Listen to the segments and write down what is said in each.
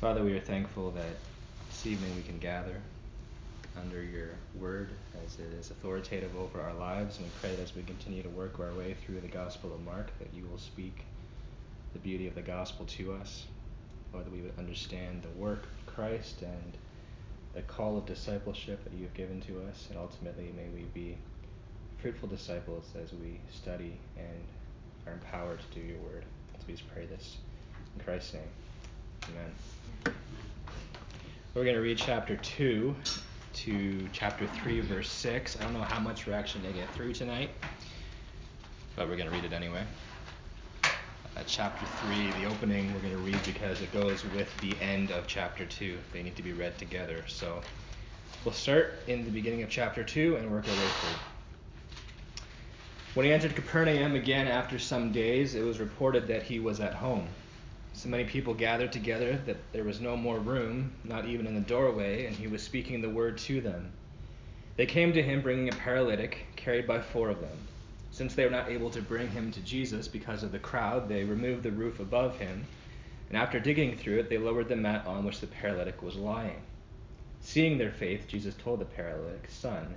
Father, we are thankful that this evening we can gather under your word as it is authoritative over our lives. And we pray that as we continue to work our way through the Gospel of Mark, that you will speak the beauty of the gospel to us. Lord, that we would understand the work of Christ and the call of discipleship that you have given to us. And ultimately, may we be fruitful disciples as we study and are empowered to do your word. So we pray this in Christ's name. Amen. We're going to read chapter 2 to chapter 3, verse 6. I don't know how much we're actually going to get through tonight, but we're going to read it anyway. Uh, chapter 3, the opening, we're going to read because it goes with the end of chapter 2. They need to be read together. So we'll start in the beginning of chapter 2 and work our way through. When he entered Capernaum again after some days, it was reported that he was at home. So many people gathered together that there was no more room, not even in the doorway, and he was speaking the word to them. They came to him bringing a paralytic, carried by four of them. Since they were not able to bring him to Jesus because of the crowd, they removed the roof above him, and after digging through it, they lowered the mat on which the paralytic was lying. Seeing their faith, Jesus told the paralytic, Son,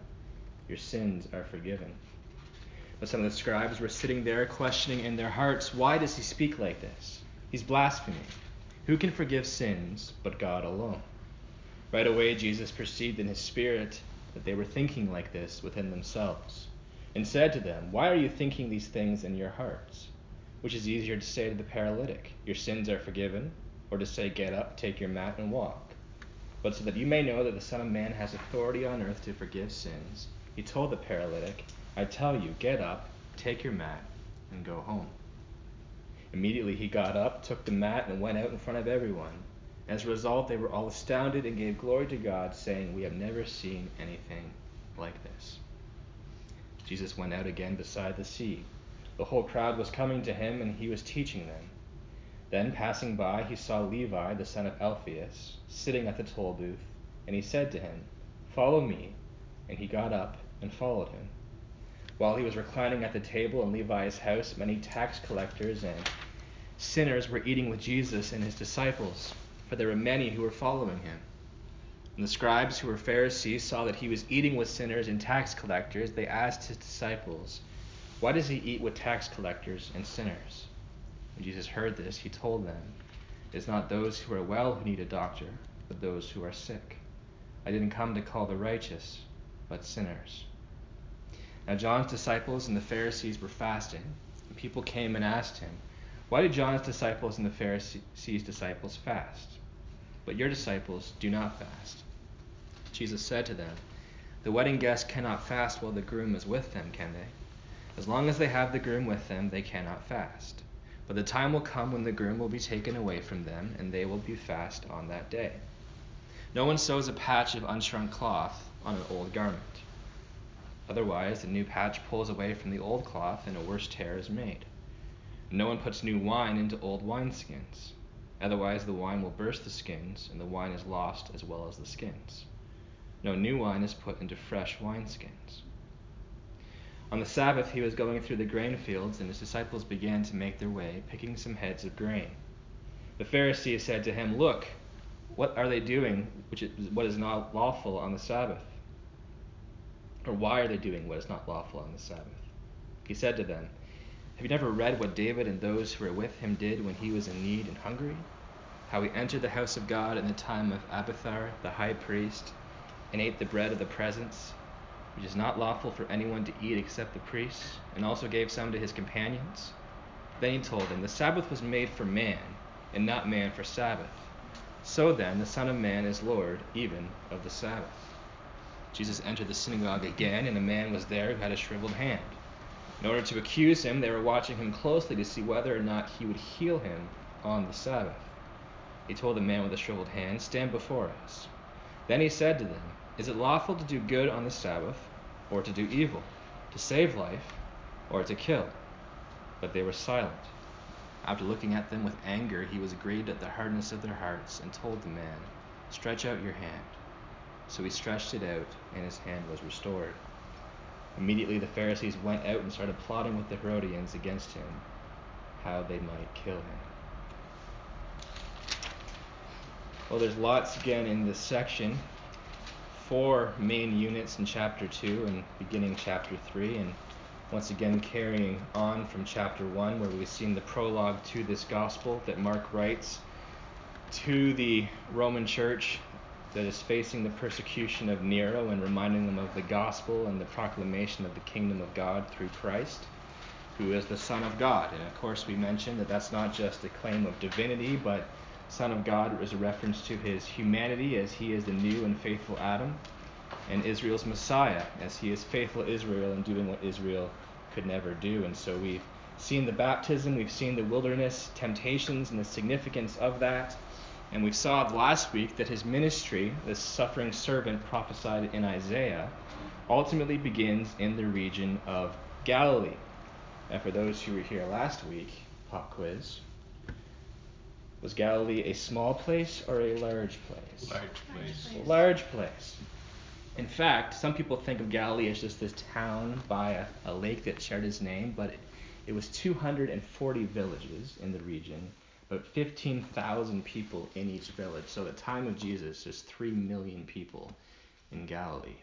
your sins are forgiven. But some of the scribes were sitting there, questioning in their hearts, Why does he speak like this? He's blaspheming. Who can forgive sins but God alone? Right away, Jesus perceived in his spirit that they were thinking like this within themselves, and said to them, Why are you thinking these things in your hearts? Which is easier to say to the paralytic, Your sins are forgiven, or to say, Get up, take your mat, and walk? But so that you may know that the Son of Man has authority on earth to forgive sins, he told the paralytic, I tell you, get up, take your mat, and go home. Immediately he got up, took the mat, and went out in front of everyone. As a result, they were all astounded and gave glory to God, saying, We have never seen anything like this. Jesus went out again beside the sea. The whole crowd was coming to him, and he was teaching them. Then, passing by, he saw Levi, the son of Alphaeus, sitting at the toll booth, and he said to him, Follow me. And he got up and followed him. While he was reclining at the table in Levi's house, many tax collectors and sinners were eating with Jesus and his disciples, for there were many who were following him. When the scribes who were Pharisees saw that he was eating with sinners and tax collectors, they asked his disciples, Why does he eat with tax collectors and sinners? When Jesus heard this, he told them, It is not those who are well who need a doctor, but those who are sick. I didn't come to call the righteous, but sinners. Now John's disciples and the Pharisees were fasting, and people came and asked him, Why do John's disciples and the Pharisees' disciples fast? But your disciples do not fast. Jesus said to them, The wedding guests cannot fast while the groom is with them, can they? As long as they have the groom with them, they cannot fast. But the time will come when the groom will be taken away from them, and they will be fast on that day. No one sews a patch of unshrunk cloth on an old garment. Otherwise, the new patch pulls away from the old cloth, and a worse tear is made. No one puts new wine into old wineskins. Otherwise, the wine will burst the skins, and the wine is lost as well as the skins. No new wine is put into fresh wineskins. On the Sabbath, he was going through the grain fields, and his disciples began to make their way, picking some heads of grain. The Pharisees said to him, Look, what are they doing, which is what is not lawful on the Sabbath? Or why are they doing what is not lawful on the Sabbath? He said to them, Have you never read what David and those who were with him did when he was in need and hungry? How he entered the house of God in the time of Abiathar the high priest and ate the bread of the presence, which is not lawful for anyone to eat except the priests, and also gave some to his companions? Then he told them, The Sabbath was made for man, and not man for Sabbath. So then, the Son of Man is Lord even of the Sabbath. Jesus entered the synagogue again, and a man was there who had a shriveled hand. In order to accuse him, they were watching him closely to see whether or not he would heal him on the Sabbath. He told the man with the shriveled hand, Stand before us. Then he said to them, Is it lawful to do good on the Sabbath, or to do evil, to save life, or to kill? But they were silent. After looking at them with anger, he was grieved at the hardness of their hearts, and told the man, Stretch out your hand. So he stretched it out, and his hand was restored. Immediately the Pharisees went out and started plotting with the Herodians against him, how they might kill him. Well, there's lots again in this section. Four main units in chapter 2 and beginning chapter 3, and once again carrying on from chapter 1, where we've seen the prologue to this gospel that Mark writes to the Roman church that is facing the persecution of Nero and reminding them of the gospel and the proclamation of the kingdom of God through Christ, who is the Son of God. And of course, we mentioned that that's not just a claim of divinity, but Son of God is a reference to his humanity as he is the new and faithful Adam, and Israel's Messiah as he is faithful Israel and doing what Israel could never do. And so we've seen the baptism, we've seen the wilderness temptations and the significance of that. And we saw last week that his ministry, this suffering servant prophesied in Isaiah, ultimately begins in the region of Galilee. And for those who were here last week, pop quiz. Was Galilee a small place or a large place? Large place. Large place. In fact, some people think of Galilee as just this town by a, a lake that shared its name, but it, it was 240 villages in the region, but 15,000 people in each village. So at the time of Jesus, there's 3 million people in Galilee.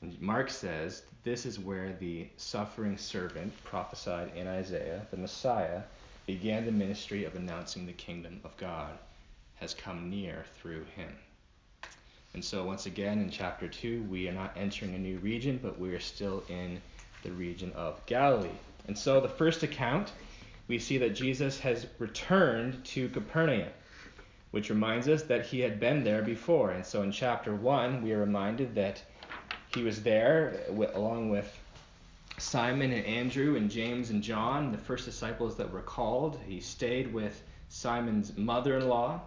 And Mark says this is where the suffering servant prophesied in Isaiah, the Messiah, began the ministry of announcing the kingdom of God has come near through him. And so, once again, in chapter 2, we are not entering a new region, but we are still in the region of Galilee. And so, the first account, we see that Jesus has returned to Capernaum, which reminds us that he had been there before. And so, in chapter 1, we are reminded that he was there along with Simon and Andrew and James and John, the first disciples that were called. He stayed with Simon's mother in law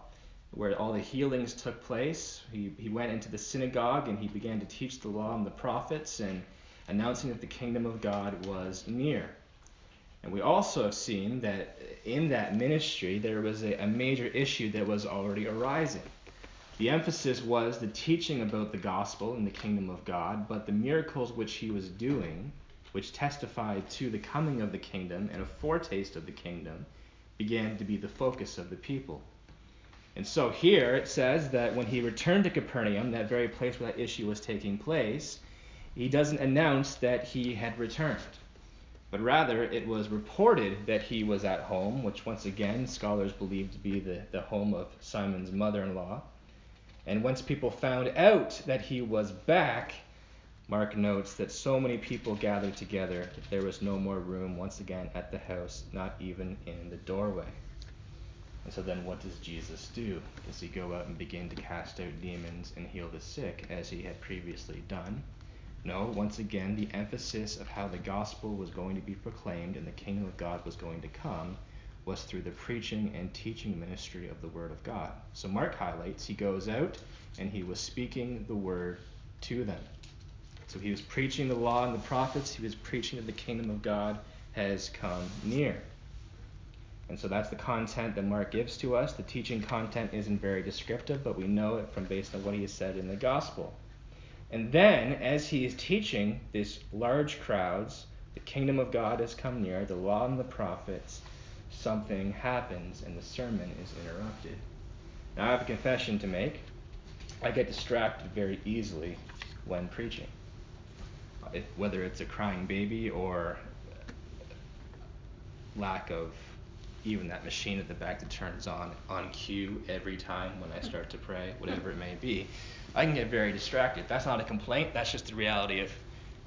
where all the healings took place. He, he went into the synagogue and he began to teach the law and the prophets and announcing that the kingdom of God was near. And we also have seen that in that ministry there was a, a major issue that was already arising. The emphasis was the teaching about the gospel and the kingdom of God, but the miracles which he was doing, which testified to the coming of the kingdom and a foretaste of the kingdom, began to be the focus of the people. And so here it says that when he returned to Capernaum, that very place where that issue was taking place, he doesn't announce that he had returned. But rather, it was reported that he was at home, which once again scholars believe to be the, the home of Simon's mother in law. And once people found out that he was back, Mark notes that so many people gathered together that there was no more room once again at the house, not even in the doorway. And so then what does Jesus do? Does he go out and begin to cast out demons and heal the sick as he had previously done? No, once again, the emphasis of how the gospel was going to be proclaimed and the kingdom of God was going to come was through the preaching and teaching ministry of the word of God. So Mark highlights he goes out and he was speaking the word to them. So he was preaching the law and the prophets, he was preaching that the kingdom of God has come near. And so that's the content that Mark gives to us. The teaching content isn't very descriptive, but we know it from based on what he has said in the gospel. And then, as he is teaching these large crowds, the kingdom of God has come near, the law and the prophets, something happens and the sermon is interrupted. Now, I have a confession to make. I get distracted very easily when preaching, whether it's a crying baby or lack of even that machine at the back that turns on on cue every time when I start to pray, whatever it may be, I can get very distracted. That's not a complaint, that's just the reality of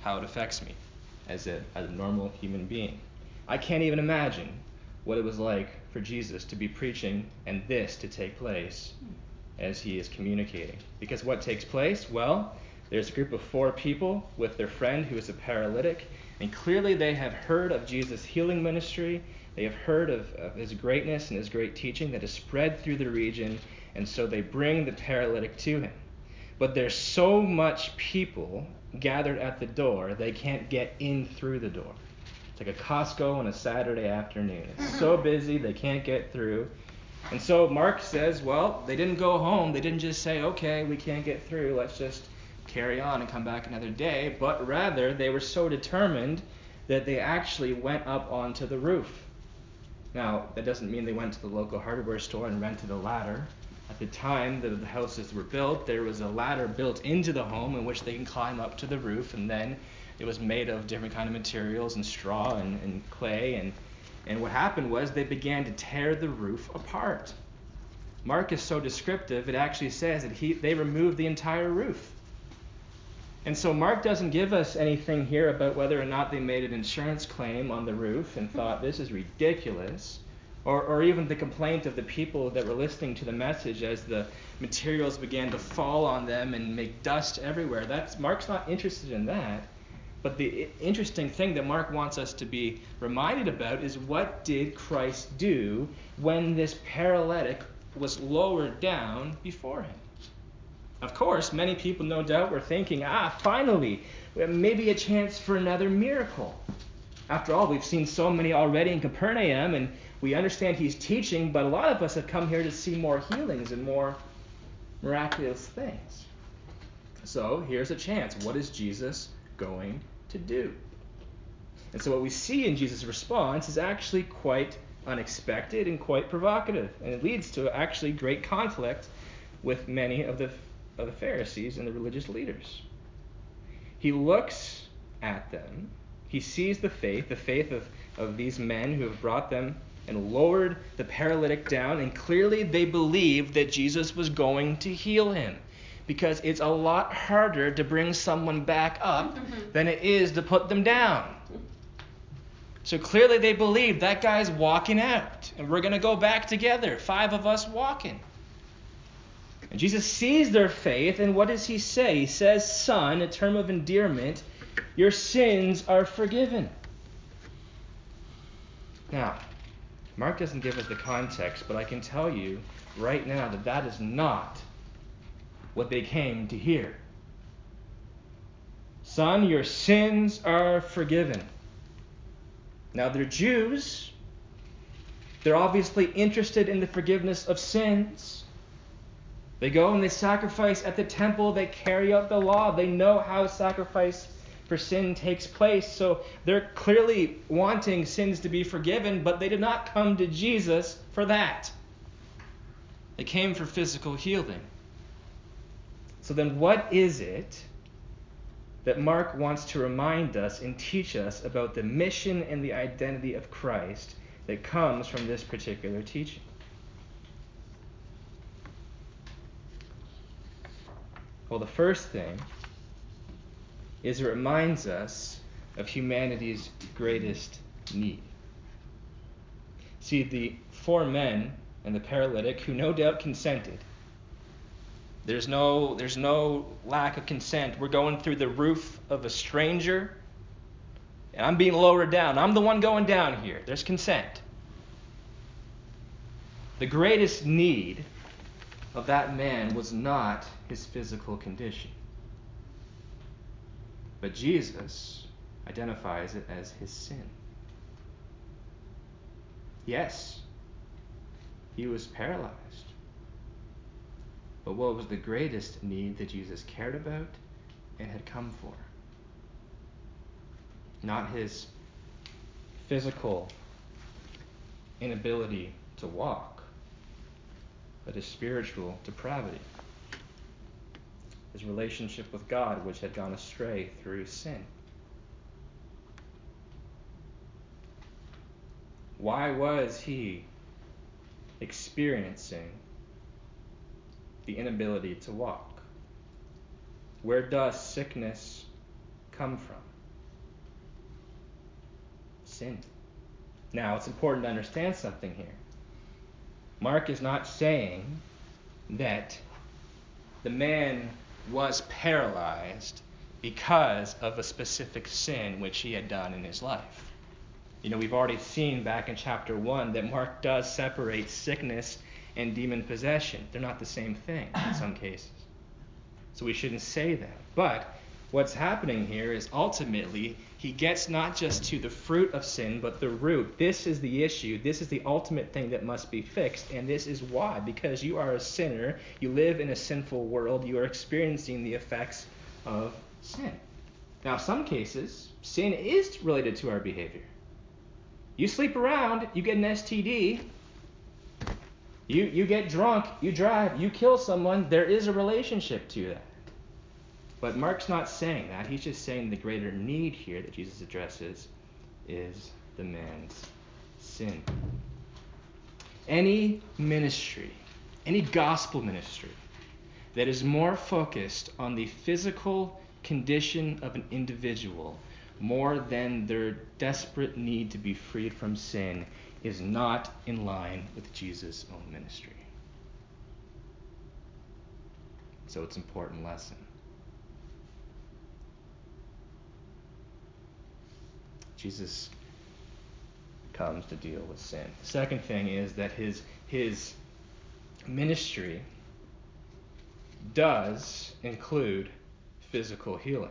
how it affects me as a, as a normal human being. I can't even imagine what it was like for Jesus to be preaching and this to take place as he is communicating. Because what takes place? Well, there's a group of four people with their friend who is a paralytic, and clearly they have heard of Jesus' healing ministry they have heard of, of his greatness and his great teaching that has spread through the region, and so they bring the paralytic to him. But there's so much people gathered at the door, they can't get in through the door. It's like a Costco on a Saturday afternoon. It's so busy, they can't get through. And so Mark says, well, they didn't go home. They didn't just say, okay, we can't get through. Let's just carry on and come back another day. But rather, they were so determined that they actually went up onto the roof. Now, that doesn't mean they went to the local hardware store and rented a ladder at the time that the houses were built, there was a ladder built into the home in which they can climb up to the roof, and then it was made of different kind of materials and straw and, and clay. And, and what happened was they began to tear the roof apart. Mark is so descriptive, it actually says that he, they removed the entire roof. And so Mark doesn't give us anything here about whether or not they made an insurance claim on the roof and thought this is ridiculous, or, or even the complaint of the people that were listening to the message as the materials began to fall on them and make dust everywhere. That's Mark's not interested in that. But the interesting thing that Mark wants us to be reminded about is what did Christ do when this paralytic was lowered down before him? Of course, many people, no doubt, were thinking, ah, finally, maybe a chance for another miracle. After all, we've seen so many already in Capernaum, and we understand he's teaching, but a lot of us have come here to see more healings and more miraculous things. So here's a chance. What is Jesus going to do? And so what we see in Jesus' response is actually quite unexpected and quite provocative, and it leads to actually great conflict with many of the of the Pharisees and the religious leaders. He looks at them, he sees the faith, the faith of, of these men who have brought them and lowered the paralytic down, and clearly they believed that Jesus was going to heal him. Because it's a lot harder to bring someone back up than it is to put them down. So clearly they believed that guy's walking out, and we're going to go back together, five of us walking. And Jesus sees their faith, and what does he say? He says, Son, a term of endearment, your sins are forgiven. Now, Mark doesn't give us the context, but I can tell you right now that that is not what they came to hear. Son, your sins are forgiven. Now, they're Jews. They're obviously interested in the forgiveness of sins. They go and they sacrifice at the temple. They carry out the law. They know how sacrifice for sin takes place. So they're clearly wanting sins to be forgiven, but they did not come to Jesus for that. They came for physical healing. So then, what is it that Mark wants to remind us and teach us about the mission and the identity of Christ that comes from this particular teaching? Well, the first thing is it reminds us of humanity's greatest need. See, the four men and the paralytic, who no doubt consented, there's no, there's no lack of consent. We're going through the roof of a stranger, and I'm being lowered down. I'm the one going down here. There's consent. The greatest need of that man was not his physical condition. But Jesus identifies it as his sin. Yes, he was paralyzed. But what was the greatest need that Jesus cared about and had come for? Not his physical inability to walk, but his spiritual depravity his relationship with God, which had gone astray through sin. Why was he experiencing the inability to walk? Where does sickness come from? Sin. Now, it's important to understand something here. Mark is not saying that the man was paralyzed because of a specific sin which he had done in his life. You know, we've already seen back in chapter 1 that Mark does separate sickness and demon possession. They're not the same thing in some cases. So we shouldn't say that. But what's happening here is ultimately he gets not just to the fruit of sin, but the root. This is the issue. This is the ultimate thing that must be fixed. And this is why. Because you are a sinner, you live in a sinful world, you are experiencing the effects of sin. Now, some cases, sin is related to our behavior. You sleep around, you get an STD. You, you get drunk, you drive, you kill someone, there is a relationship to that. But Mark's not saying that. He's just saying the greater need here that Jesus addresses is the man's sin. Any ministry, any gospel ministry that is more focused on the physical condition of an individual more than their desperate need to be freed from sin is not in line with Jesus' own ministry. So it's an important lesson. Jesus comes to deal with sin. The Second thing is that his his ministry does include physical healing.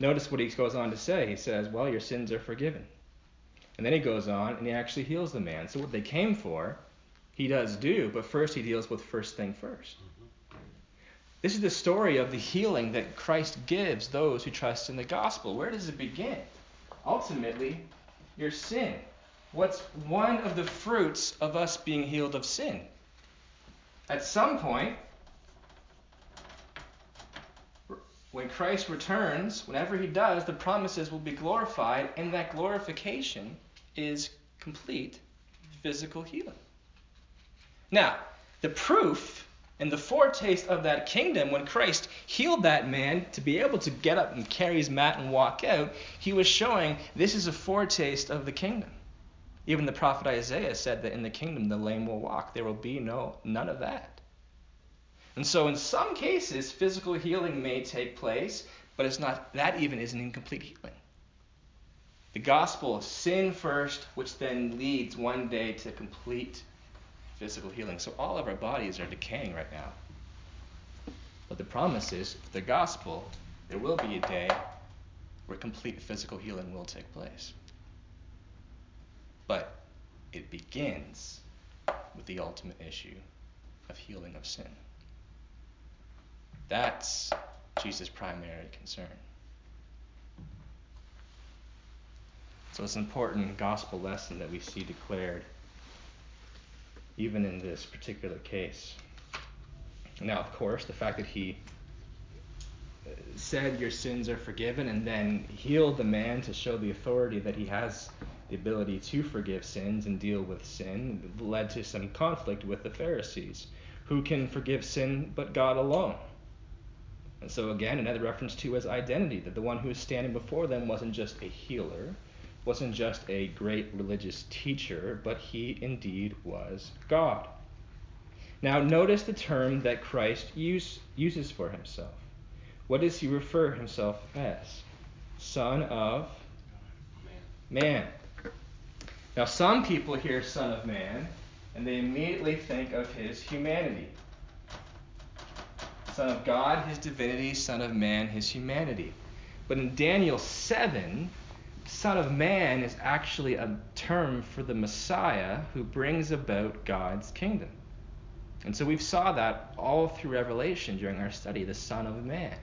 Notice what he goes on to say. He says, Well, your sins are forgiven. And then he goes on and he actually heals the man. So what they came for, he does do, but first he deals with first thing 1st This is the story of the healing that Christ gives those who trust in the gospel. Where does it begin? Ultimately, your sin. What's one of the fruits of us being healed of sin? At some point, when Christ returns, whenever he does, the promises will be glorified, and that glorification is complete physical healing. Now, the proof and the foretaste of that kingdom, when Christ healed that man to be able to get up and carry his mat and walk out, he was showing this is a foretaste of the kingdom. Even the prophet Isaiah said that in the kingdom the lame will walk. There will be no none of that. And so, in some cases, physical healing may take place, but it's not that even is an incomplete healing. The gospel of sin first, which then leads one day to complete physical healing. So all of our bodies are decaying right now. But the promise is, the gospel, there will be a day where complete physical healing will take place. But it begins with the ultimate issue of healing of sin. That's Jesus' primary concern. So it's an important gospel lesson that we see declared even in this particular case. Now, of course, the fact that he uh, said your sins are forgiven and then healed the man to show the authority that he has the ability to forgive sins and deal with sin led to some conflict with the Pharisees. Who can forgive sin but God alone? And so, again, another reference to his identity that the one who was standing before them wasn't just a healer, wasn't just a great religious teacher, but he indeed was God. Now, notice the term that Christ use, uses for himself. What does he refer himself as? Son of man. man. Now, some people hear Son of Man and they immediately think of his humanity. Son of God, his divinity, Son of Man, his humanity. But in Daniel 7, Son of Man is actually a term for the Messiah who brings about God's kingdom. And so we've saw that all through Revelation during our study, the Son of Man.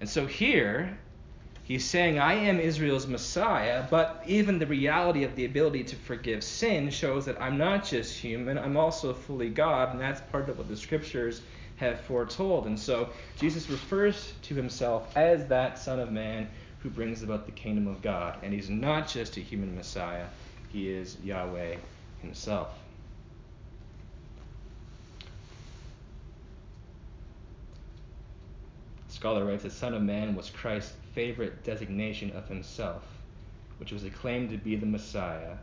And so here, he's saying, I am Israel's Messiah, but even the reality of the ability to forgive sin shows that I'm not just human, I'm also fully God, and that's part of what the scriptures have foretold. And so Jesus refers to himself as that Son of Man who brings about the kingdom of God. And he's not just a human Messiah, he is Yahweh himself. scholar writes that Son of Man was Christ's favorite designation of himself, which was a claim to be the Messiah,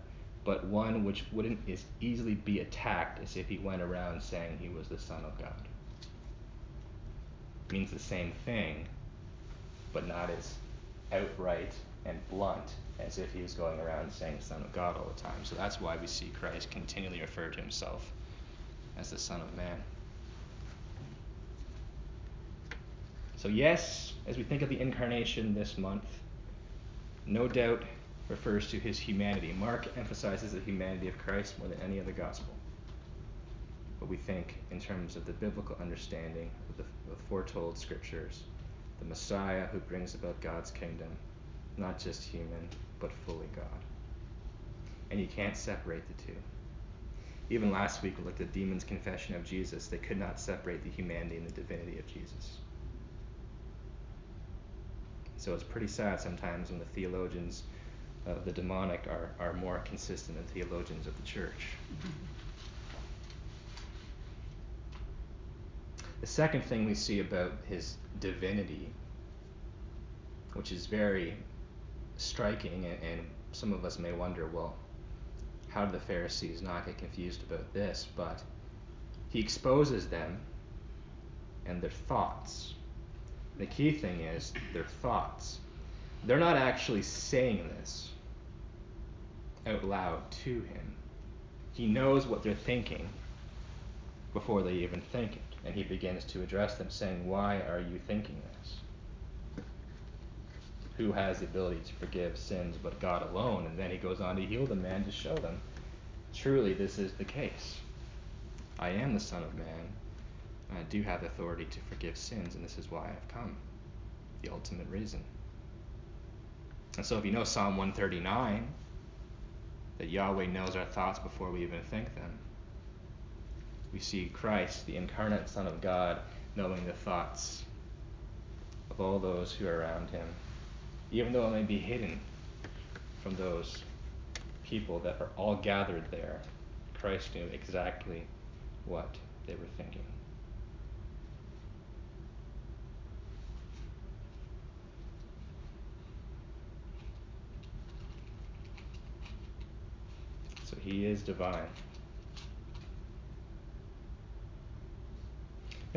but one which wouldn't as easily be attacked as if he went around saying he was the Son of God It means the same thing, but not as outright and blunt as if he was going around saying Son of God all the time. So that's why we see Christ continually refer to himself as the Son of Man. So, yes, as we think of the incarnation this month, no doubt refers to his humanity. Mark emphasizes the humanity of Christ more than any other gospel but we think in terms of the biblical understanding of the, of foretold scriptures, the Messiah who brings about God's kingdom, not just human, but fully God. And you can't separate the two. Even last week, we looked at demon's confession of Jesus. They could not separate the humanity and the divinity of Jesus. So it's pretty sad sometimes when the theologians of the demonic are, are more consistent than theologians of the church. The second thing we see about his divinity, which is very striking, and, and some of us may wonder, well, how did the Pharisees not get confused about this? But he exposes them and their thoughts. The key thing is their thoughts. They're not actually saying this out loud to him. He knows what they're thinking before they even think it. And he begins to address them, saying, Why are you thinking this? Who has the ability to forgive sins but God alone? And then he goes on to heal the man to show them, Truly, this is the case. I am the Son of Man. I do have authority to forgive sins, and this is why I've come. The ultimate reason. And so, if you know Psalm 139, that Yahweh knows our thoughts before we even think them, we see Christ, the incarnate Son of God, knowing the thoughts of all those who are around him, even though it may be hidden from those people that are all gathered there. Christ knew exactly what they were thinking. So he is divine.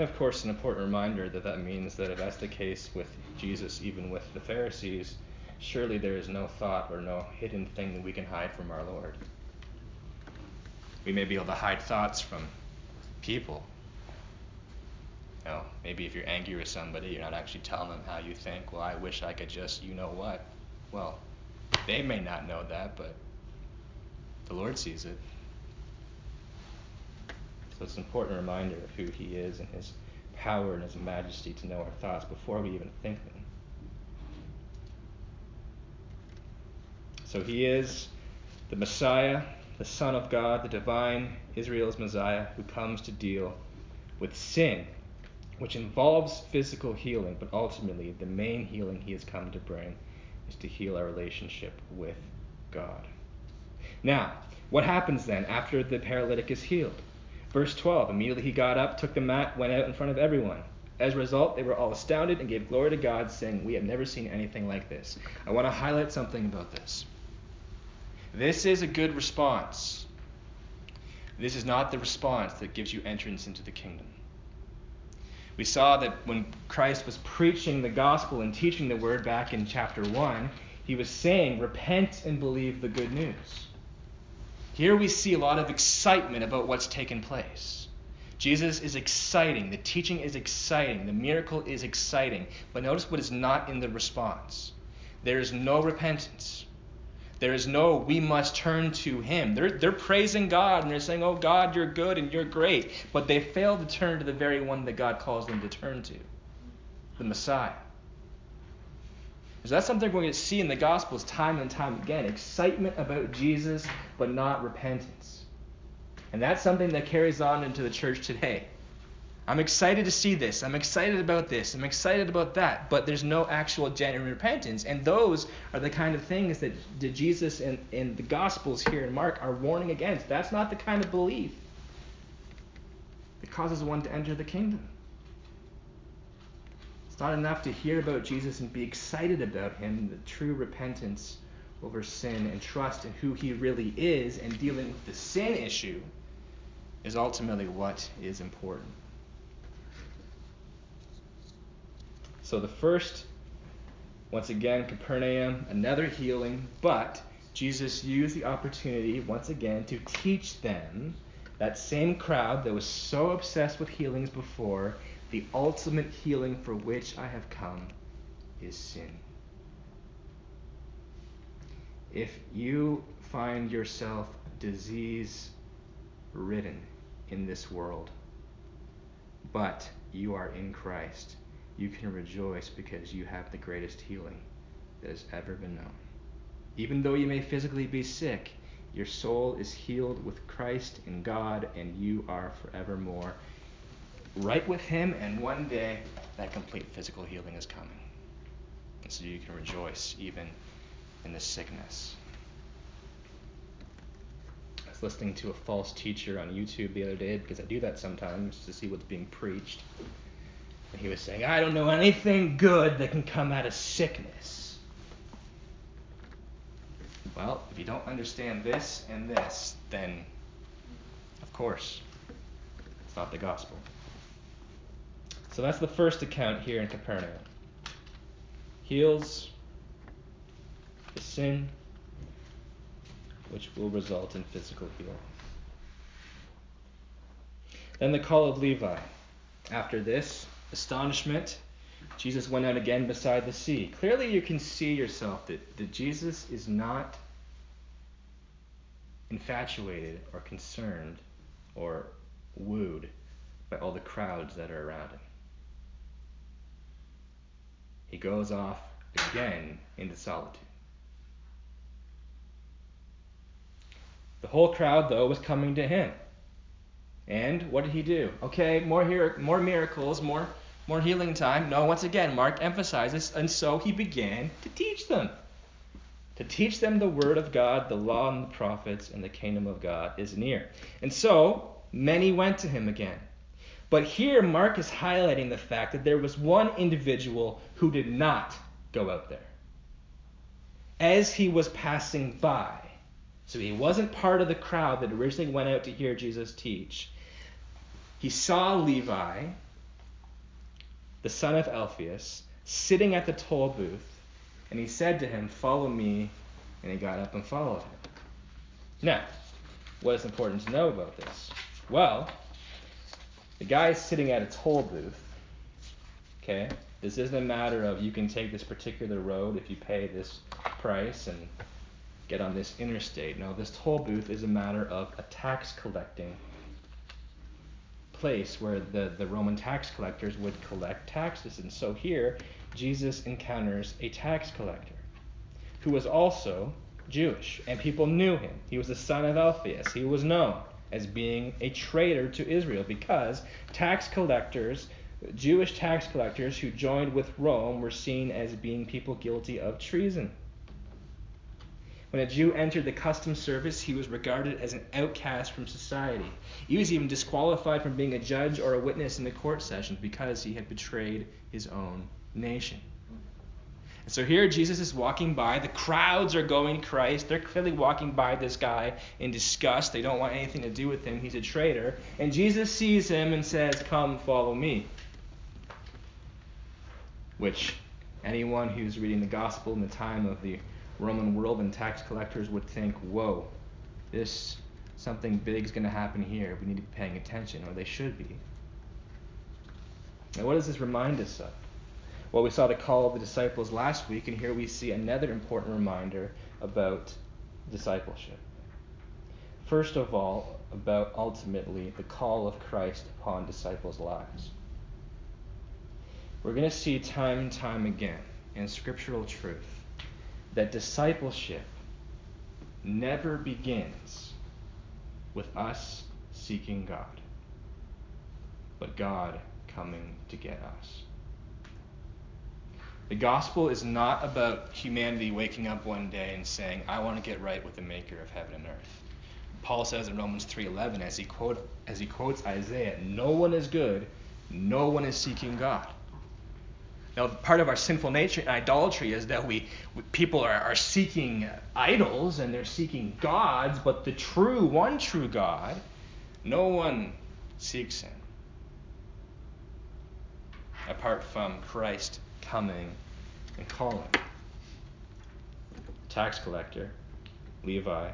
And of course, an important reminder that that means that if that's the case with Jesus, even with the Pharisees, surely there is no thought or no hidden thing that we can hide from our Lord. We may be able to hide thoughts from people. You know, maybe if you're angry with somebody, you're not actually telling them how you think. Well, I wish I could just, you know what? Well, they may not know that, but the Lord sees it. So it's an important reminder of who He is and His power and His majesty to know our thoughts before we even think them. So He is the Messiah, the Son of God, the divine Israel's Messiah who comes to deal with sin, which involves physical healing, but ultimately the main healing He has come to bring is to heal our relationship with God. Now, what happens then after the paralytic is healed? Verse 12 Immediately he got up, took the mat, went out in front of everyone. As a result, they were all astounded and gave glory to God, saying, We have never seen anything like this. I want to highlight something about this. This is a good response. This is not the response that gives you entrance into the kingdom. We saw that when Christ was preaching the gospel and teaching the word back in chapter 1, he was saying, Repent and believe the good news. Here we see a lot of excitement about what's taken place. Jesus is exciting. The teaching is exciting. The miracle is exciting. But notice what is not in the response. There is no repentance. There is no, we must turn to Him. They're, they're praising God and they're saying, Oh, God, you're good and you're great. But they fail to turn to the very one that God calls them to turn to the Messiah. So that's something we're going to see in the Gospels time and time again excitement about Jesus, but not repentance. And that's something that carries on into the church today. I'm excited to see this. I'm excited about this. I'm excited about that. But there's no actual genuine repentance. And those are the kind of things that Jesus and, and the Gospels here in Mark are warning against. That's not the kind of belief that causes one to enter the kingdom. It's not enough to hear about Jesus and be excited about him, the true repentance over sin and trust in who he really is and dealing with the sin issue is ultimately what is important. So the first, once again, Capernaum, another healing, but Jesus used the opportunity once again to teach them, that same crowd that was so obsessed with healings before, the ultimate healing for which I have come is sin. If you find yourself disease ridden in this world, but you are in Christ, you can rejoice because you have the greatest healing that has ever been known. Even though you may physically be sick, Your soul is healed with Christ in God, and you are forevermore right with Him, and one day that complete physical healing is coming. And so you can rejoice even in the sickness. I was listening to a false teacher on YouTube the other day because I do that sometimes to see what's being preached. And he was saying, I don't know anything good that can come out of sickness. Well, if you don't understand this and this, then of course, it's not the gospel. So that's the first account here in Capernaum. Heals the sin, which will result in physical healing. Then the call of Levi. After this, astonishment, Jesus went out again beside the sea. Clearly, you can see yourself that, that Jesus is not infatuated or concerned or wooed by all the crowds that are around him. He goes off again into solitude. The whole crowd, though, was coming to him. And what did he do? Okay, more here, more miracles, more more healing time. No, once again, Mark emphasizes, and so he began to teach them. To teach them the word of God, the law and the prophets, and the kingdom of God is near. And so many went to him again. But here, Mark is highlighting the fact that there was one individual who did not go out there. As he was passing by, so he wasn't part of the crowd that originally went out to hear Jesus teach, he saw Levi, the son of Alphaeus, sitting at the toll booth, and he said to him, Follow me. And he got up and followed him. Now, what is important to know about this? Well, the guy is sitting at a toll booth. Okay? This isn't a matter of you can take this particular road if you pay this price and get on this interstate. No, this toll booth is a matter of a tax collecting place where the, the Roman tax collectors would collect taxes. And so here, Jesus encounters a tax collector who was also Jewish, and people knew him. He was the son of Alphaeus. He was known as being a traitor to Israel because tax collectors, Jewish tax collectors who joined with Rome, were seen as being people guilty of treason. When a Jew entered the customs service, he was regarded as an outcast from society. He was even disqualified from being a judge or a witness in the court sessions because he had betrayed his own nation. And so here Jesus is walking by. The crowds are going Christ. They're clearly walking by this guy in disgust. They don't want anything to do with him. He's a traitor. And Jesus sees him and says, Come, follow me. Which anyone who's reading the gospel in the time of the Roman world and tax collectors would think, whoa, this something big is going to happen here. We need to be paying attention, or they should be. Now, what does this remind us of? Well, we saw the call of the disciples last week, and here we see another important reminder about discipleship. First of all, about ultimately the call of Christ upon disciples' lives. We're going to see time and time again in scriptural truth that discipleship never begins with us seeking God, but God coming to get us. The gospel is not about humanity waking up one day and saying, "I want to get right with the maker of heaven and earth." Paul says in Romans 3:11 as he quote as he quotes Isaiah, "No one is good, no one is seeking God." Now, part of our sinful nature and idolatry is that we, people are, are seeking idols and they're seeking gods, but the true, one true God, no one seeks him apart from Christ coming and calling. Tax collector, Levi,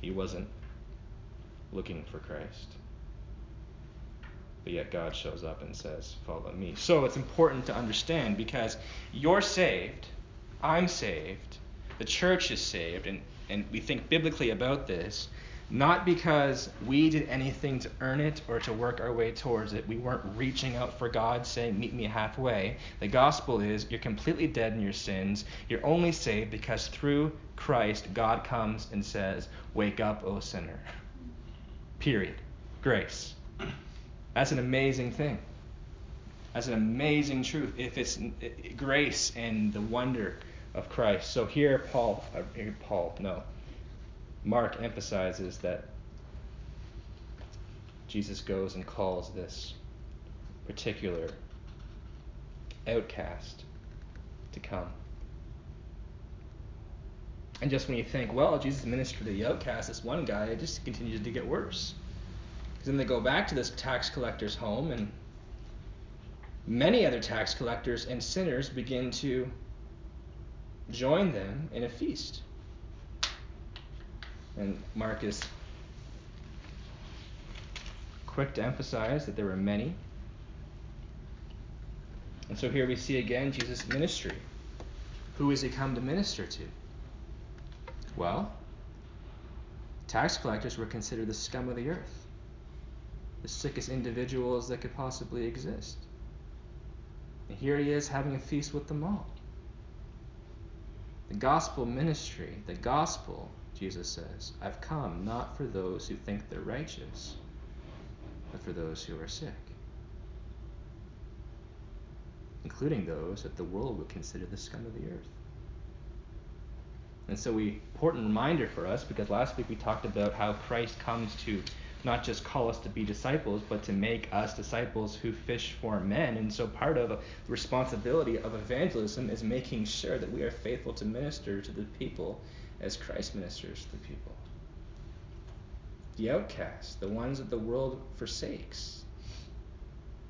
he wasn't looking for Christ. But yet God shows up and says, Follow me. So it's important to understand because you're saved, I'm saved, the church is saved, and, and we think biblically about this, Not because we did anything to earn it or to work our way towards it. We weren't reaching out for God saying, Meet me halfway. The gospel is you're completely dead in your sins. You're only saved because through Christ, God comes and says, Wake up, O sinner. Period. Grace. That's an amazing thing. That's an amazing truth if it's grace and the wonder of Christ. So here, Paul, uh, Paul, no, Mark emphasizes that Jesus goes and calls this particular outcast to come. And just when you think, well, Jesus ministered to the outcast, this one guy, it just continues to get worse. Because then they go back to this tax collector's home, and many other tax collectors and sinners begin to join them in a feast. And Mark is quick to emphasize that there were many. And so here we see again Jesus' ministry. Who has he come to minister to? Well, tax collectors were considered the scum of the earth, the sickest individuals that could possibly exist. And here he is having a feast with them all. The gospel ministry, the gospel, Jesus says, I've come not for those who think they're righteous, but for those who are sick, including those that the world would consider the scum of the earth. And so, we important reminder for us because last week we talked about how Christ comes to not just call us to be disciples, but to make us disciples who fish for men. And so part of the responsibility of evangelism is making sure that we are faithful to minister to the people as Christ ministers to the people. The outcasts, the ones that the world forsakes,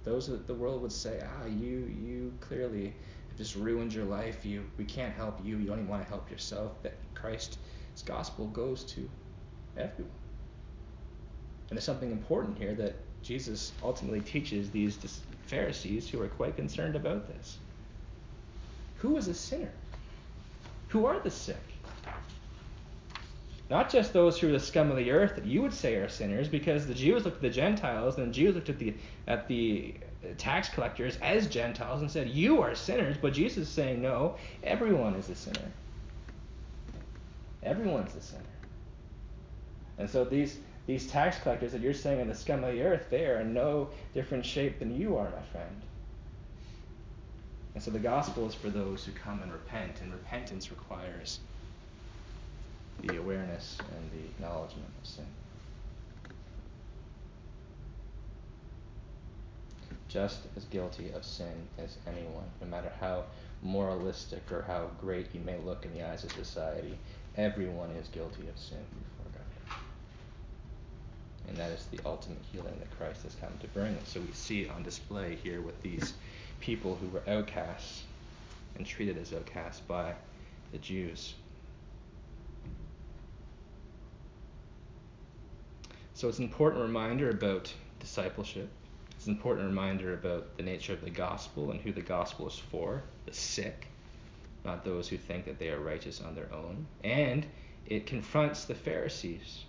those that the world would say, ah, you, you clearly have just ruined your life. You, we can't help you. You don't even want to help yourself. That Christ's gospel goes to everyone. And there's something important here that Jesus ultimately teaches these Pharisees who are quite concerned about this. Who is a sinner? Who are the sick? Not just those who are the scum of the earth that you would say are sinners, because the Jews looked at the Gentiles and the Jews looked at the at the tax collectors as Gentiles and said, You are sinners, but Jesus is saying, No, everyone is a sinner. Everyone's a sinner. And so these these tax collectors that you're saying are the scum of the earth, they are in no different shape than you are, my friend. And so the gospel is for those who come and repent, and repentance requires the awareness and the acknowledgement of sin. Just as guilty of sin as anyone, no matter how moralistic or how great you may look in the eyes of society, everyone is guilty of sin before God. and that is the ultimate healing that Christ has come to bring. so we see it on display here with these people who were outcasts and treated as outcasts by the Jews. So it's an important reminder about discipleship. It's an important reminder about the nature of the gospel and who the gospel is for the sick, not those who think that they are righteous on their own. And it confronts the Pharisees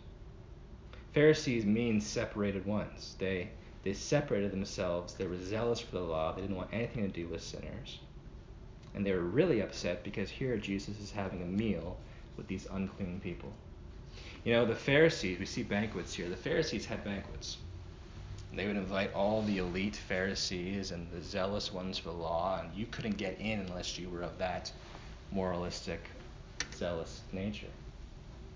Pharisees means separated ones. They they separated themselves. They were zealous for the law. They didn't want anything to do with sinners. And they were really upset because here Jesus is having a meal with these unclean people. You know, the Pharisees, we see banquets here. The Pharisees had banquets. They would invite all the elite Pharisees and the zealous ones for the law, and you couldn't get in unless you were of that moralistic, zealous nature.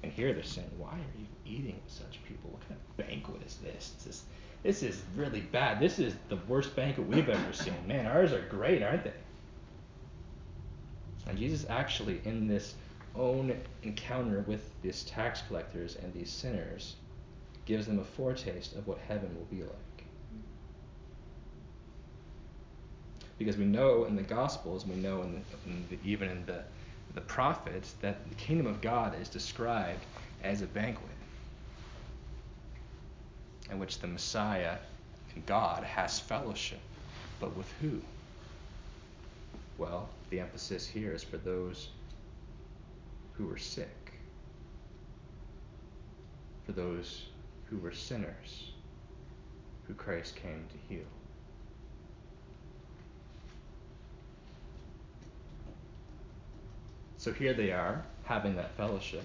And here they're saying, why are you eating with such people? What kind of banquet is this? This is, this is really bad. This is the worst banquet we've ever seen. Man, ours are great, aren't they? And Jesus actually, in this own encounter with these tax collectors and these sinners, gives them a foretaste of what heaven will be like. Because we know in the Gospels, we know in the, in the, even in the the prophets that the kingdom of God is described as a banquet in which the Messiah, and God, has fellowship. But with who? Well, the emphasis here is for those who were sick. for those who were sinners, who Christ came to heal. So here they are, having that fellowship.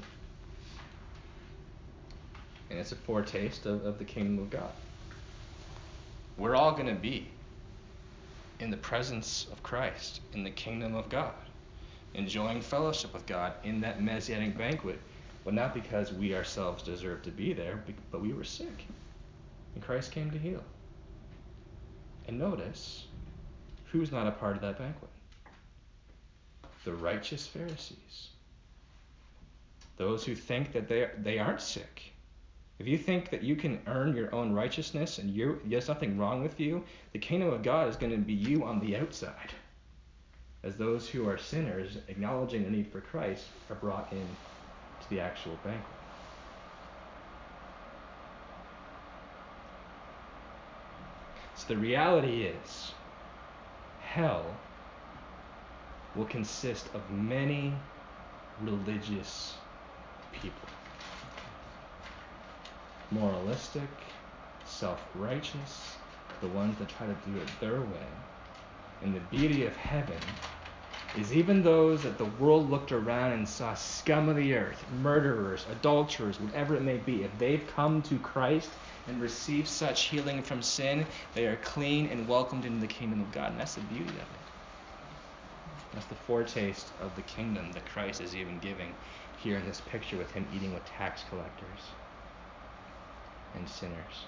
And it's a foretaste of, of the kingdom of God. We're all going to be in the presence of Christ, in the kingdom of God, enjoying fellowship with God in that messianic banquet, but not because we ourselves deserve to be there, but we were sick. And Christ came to heal. And notice who's not a part of that banquet? The righteous Pharisees. Those who think that they, they aren't sick. If you think that you can earn your own righteousness and you, there's nothing wrong with you, the kingdom of God is going to be you on the outside. As those who are sinners, acknowledging the need for Christ, are brought in to the actual banquet. So the reality is, hell will consist of many religious people moralistic, self righteous, the ones that try to do it their way. And the beauty of heaven is even those that the world looked around and saw scum of the earth, murderers, adulterers, whatever it may be, if they've come to Christ and received such healing from sin, they are clean and welcomed into the kingdom of God. And that's the beauty of it. That's the foretaste of the kingdom that Christ is even giving here in this picture with him eating with tax collectors and sinners.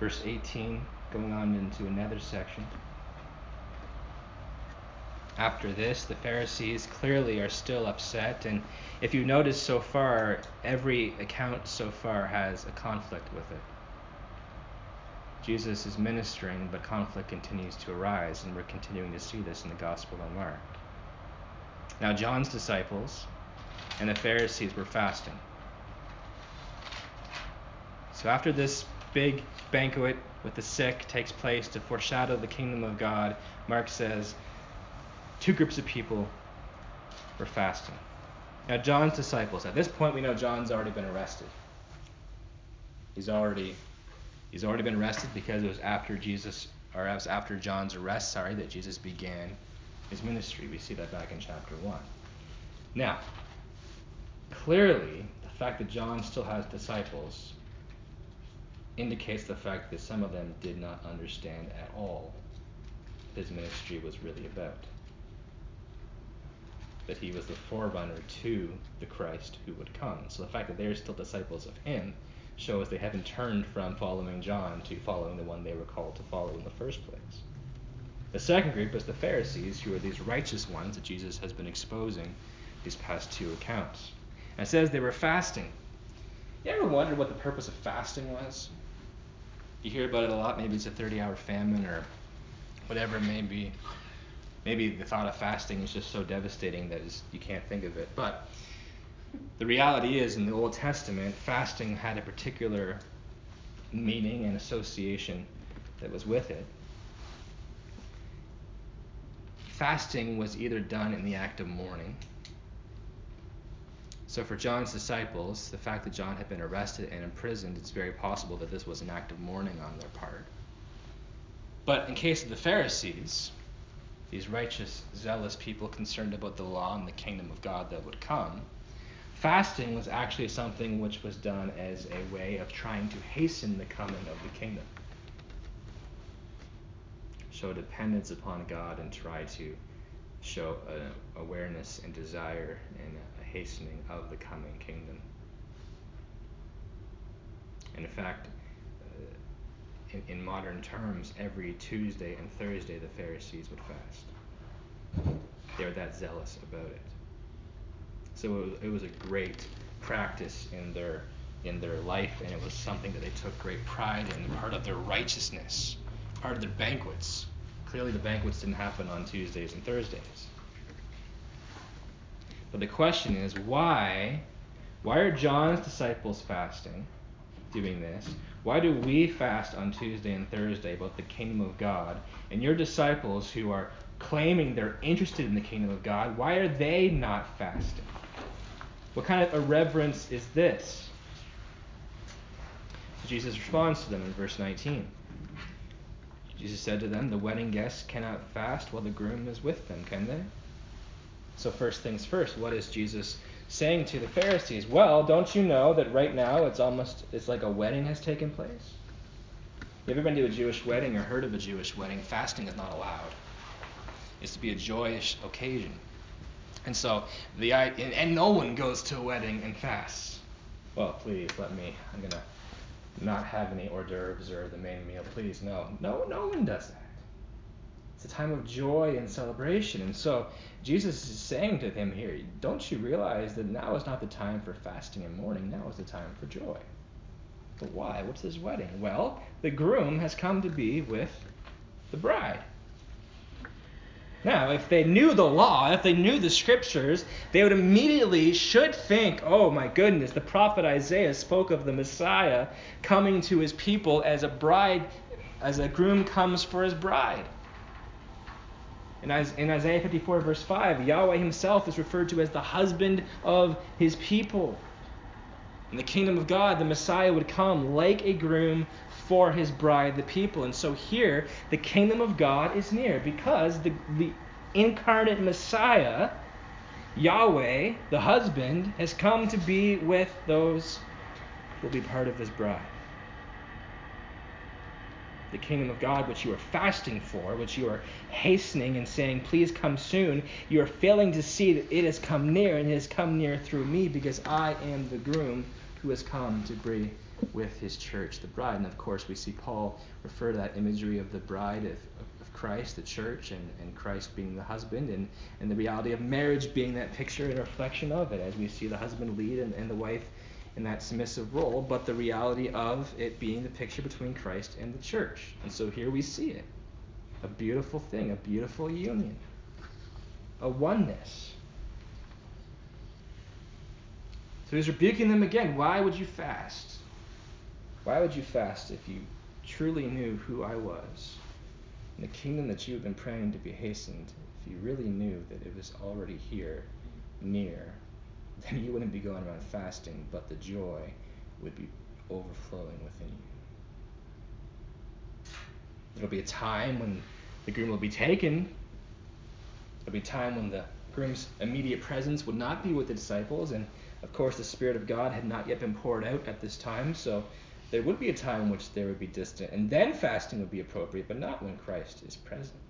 Verse 18, going on into another section. After this, the Pharisees clearly are still upset, and if you notice so far, every account so far has a conflict with it. Jesus is ministering, but conflict continues to arise, and we're continuing to see this in the Gospel of Mark. Now, John's disciples and the Pharisees were fasting. So, after this big banquet with the sick takes place to foreshadow the kingdom of God, Mark says, two groups of people were fasting. Now, John's disciples, at this point, we know John's already been arrested. He's already, he's already been arrested because it was after Jesus, or it was after John's arrest, sorry, that Jesus began his ministry. We see that back in chapter 1. Now, clearly, the fact that John still has disciples indicates the fact that some of them did not understand at all his ministry was really about that he was the forerunner to the Christ who would come. So the fact that they're still disciples of him shows they haven't turned from following John to following the one they were called to follow in the first place. The second group is the Pharisees, who are these righteous ones that Jesus has been exposing these past two accounts. And it says they were fasting. You ever wondered what the purpose of fasting was? You hear about it a lot. Maybe it's a 30 hour famine or whatever it may be maybe the thought of fasting is just so devastating that you can't think of it. But the reality is, in the Old Testament, fasting had a particular meaning and association that was with it. Fasting was either done in the act of mourning. So, for John's disciples, the fact that John had been arrested and imprisoned, it's very possible that this was an act of mourning on their part. But in case of the Pharisees, these righteous, zealous people concerned about the law and the kingdom of God that would come, fasting was actually something which was done as a way of trying to hasten the coming of the kingdom. Show dependence upon God and try to show uh, awareness and desire and a hastening of the coming kingdom. And in fact, uh, in, in modern terms, every Tuesday and Thursday the Pharisees would fast. They're that zealous about it. So it was, it was a great practice in their in their life, and it was something that they took great pride in, part of their righteousness, part of their banquets Clearly, the banquets didn't happen on Tuesdays and Thursdays. But the question is, why? Why are John's disciples fasting, doing this? Why do we fast on Tuesday and Thursday about the kingdom of God? And your disciples who are claiming they're interested in the kingdom of God, why are they not fasting? What kind of irreverence is this? Jesus responds to them in verse 19. Jesus said to them, The wedding guests cannot fast while the groom is with them, can they? So, first things first, what is Jesus saying to the Pharisees? Well, don't you know that right now it's almost it's like a wedding has taken place? You ever been to a Jewish wedding or heard of a Jewish wedding? Fasting is not allowed. It's to be a joyous occasion. And so the and, and no one goes to a wedding and fasts. Well, please let me. I'm gonna not have any hors d'oeuvres or the main meal. Please, no, no, no one does that. A time of joy and celebration. And so Jesus is saying to them here, don't you realize that now is not the time for fasting and mourning, now is the time for joy. But why? What's this wedding? Well, the groom has come to be with the bride. Now, if they knew the law, if they knew the scriptures, they would immediately should think, oh my goodness, the prophet Isaiah spoke of the Messiah coming to his people as a bride, as a groom comes for his bride. In Isaiah 54, verse 5, Yahweh himself is referred to as the husband of his people. In the kingdom of God, the Messiah would come like a groom for his bride, the people. And so here, the kingdom of God is near because the, the incarnate Messiah, Yahweh, the husband, has come to be with those who will be part of his bride. The kingdom of God, which you are fasting for, which you are hastening and saying, Please come soon, you are failing to see that it has come near, and it has come near through me because I am the groom who has come to be with his church, the bride. And of course, we see Paul refer to that imagery of the bride of, of Christ, the church, and, and Christ being the husband, and, and the reality of marriage being that picture and reflection of it, as we see the husband lead and, and the wife in that submissive role, but the reality of it being the picture between Christ and the church. And so here we see it a beautiful thing, a beautiful union, a oneness. So he's rebuking them again. Why would you fast? Why would you fast if you truly knew who I was? And the kingdom that you have been praying to be hastened, if you really knew that it was already here, near, then you wouldn't be going around fasting, but the joy would be overflowing within you. There'll be a time when the groom will be taken. There'll be a time when the groom's immediate presence would not be with the disciples, and of course, the Spirit of God had not yet been poured out at this time, so there would be a time in which they would be distant, and then fasting would be appropriate, but not when Christ is present.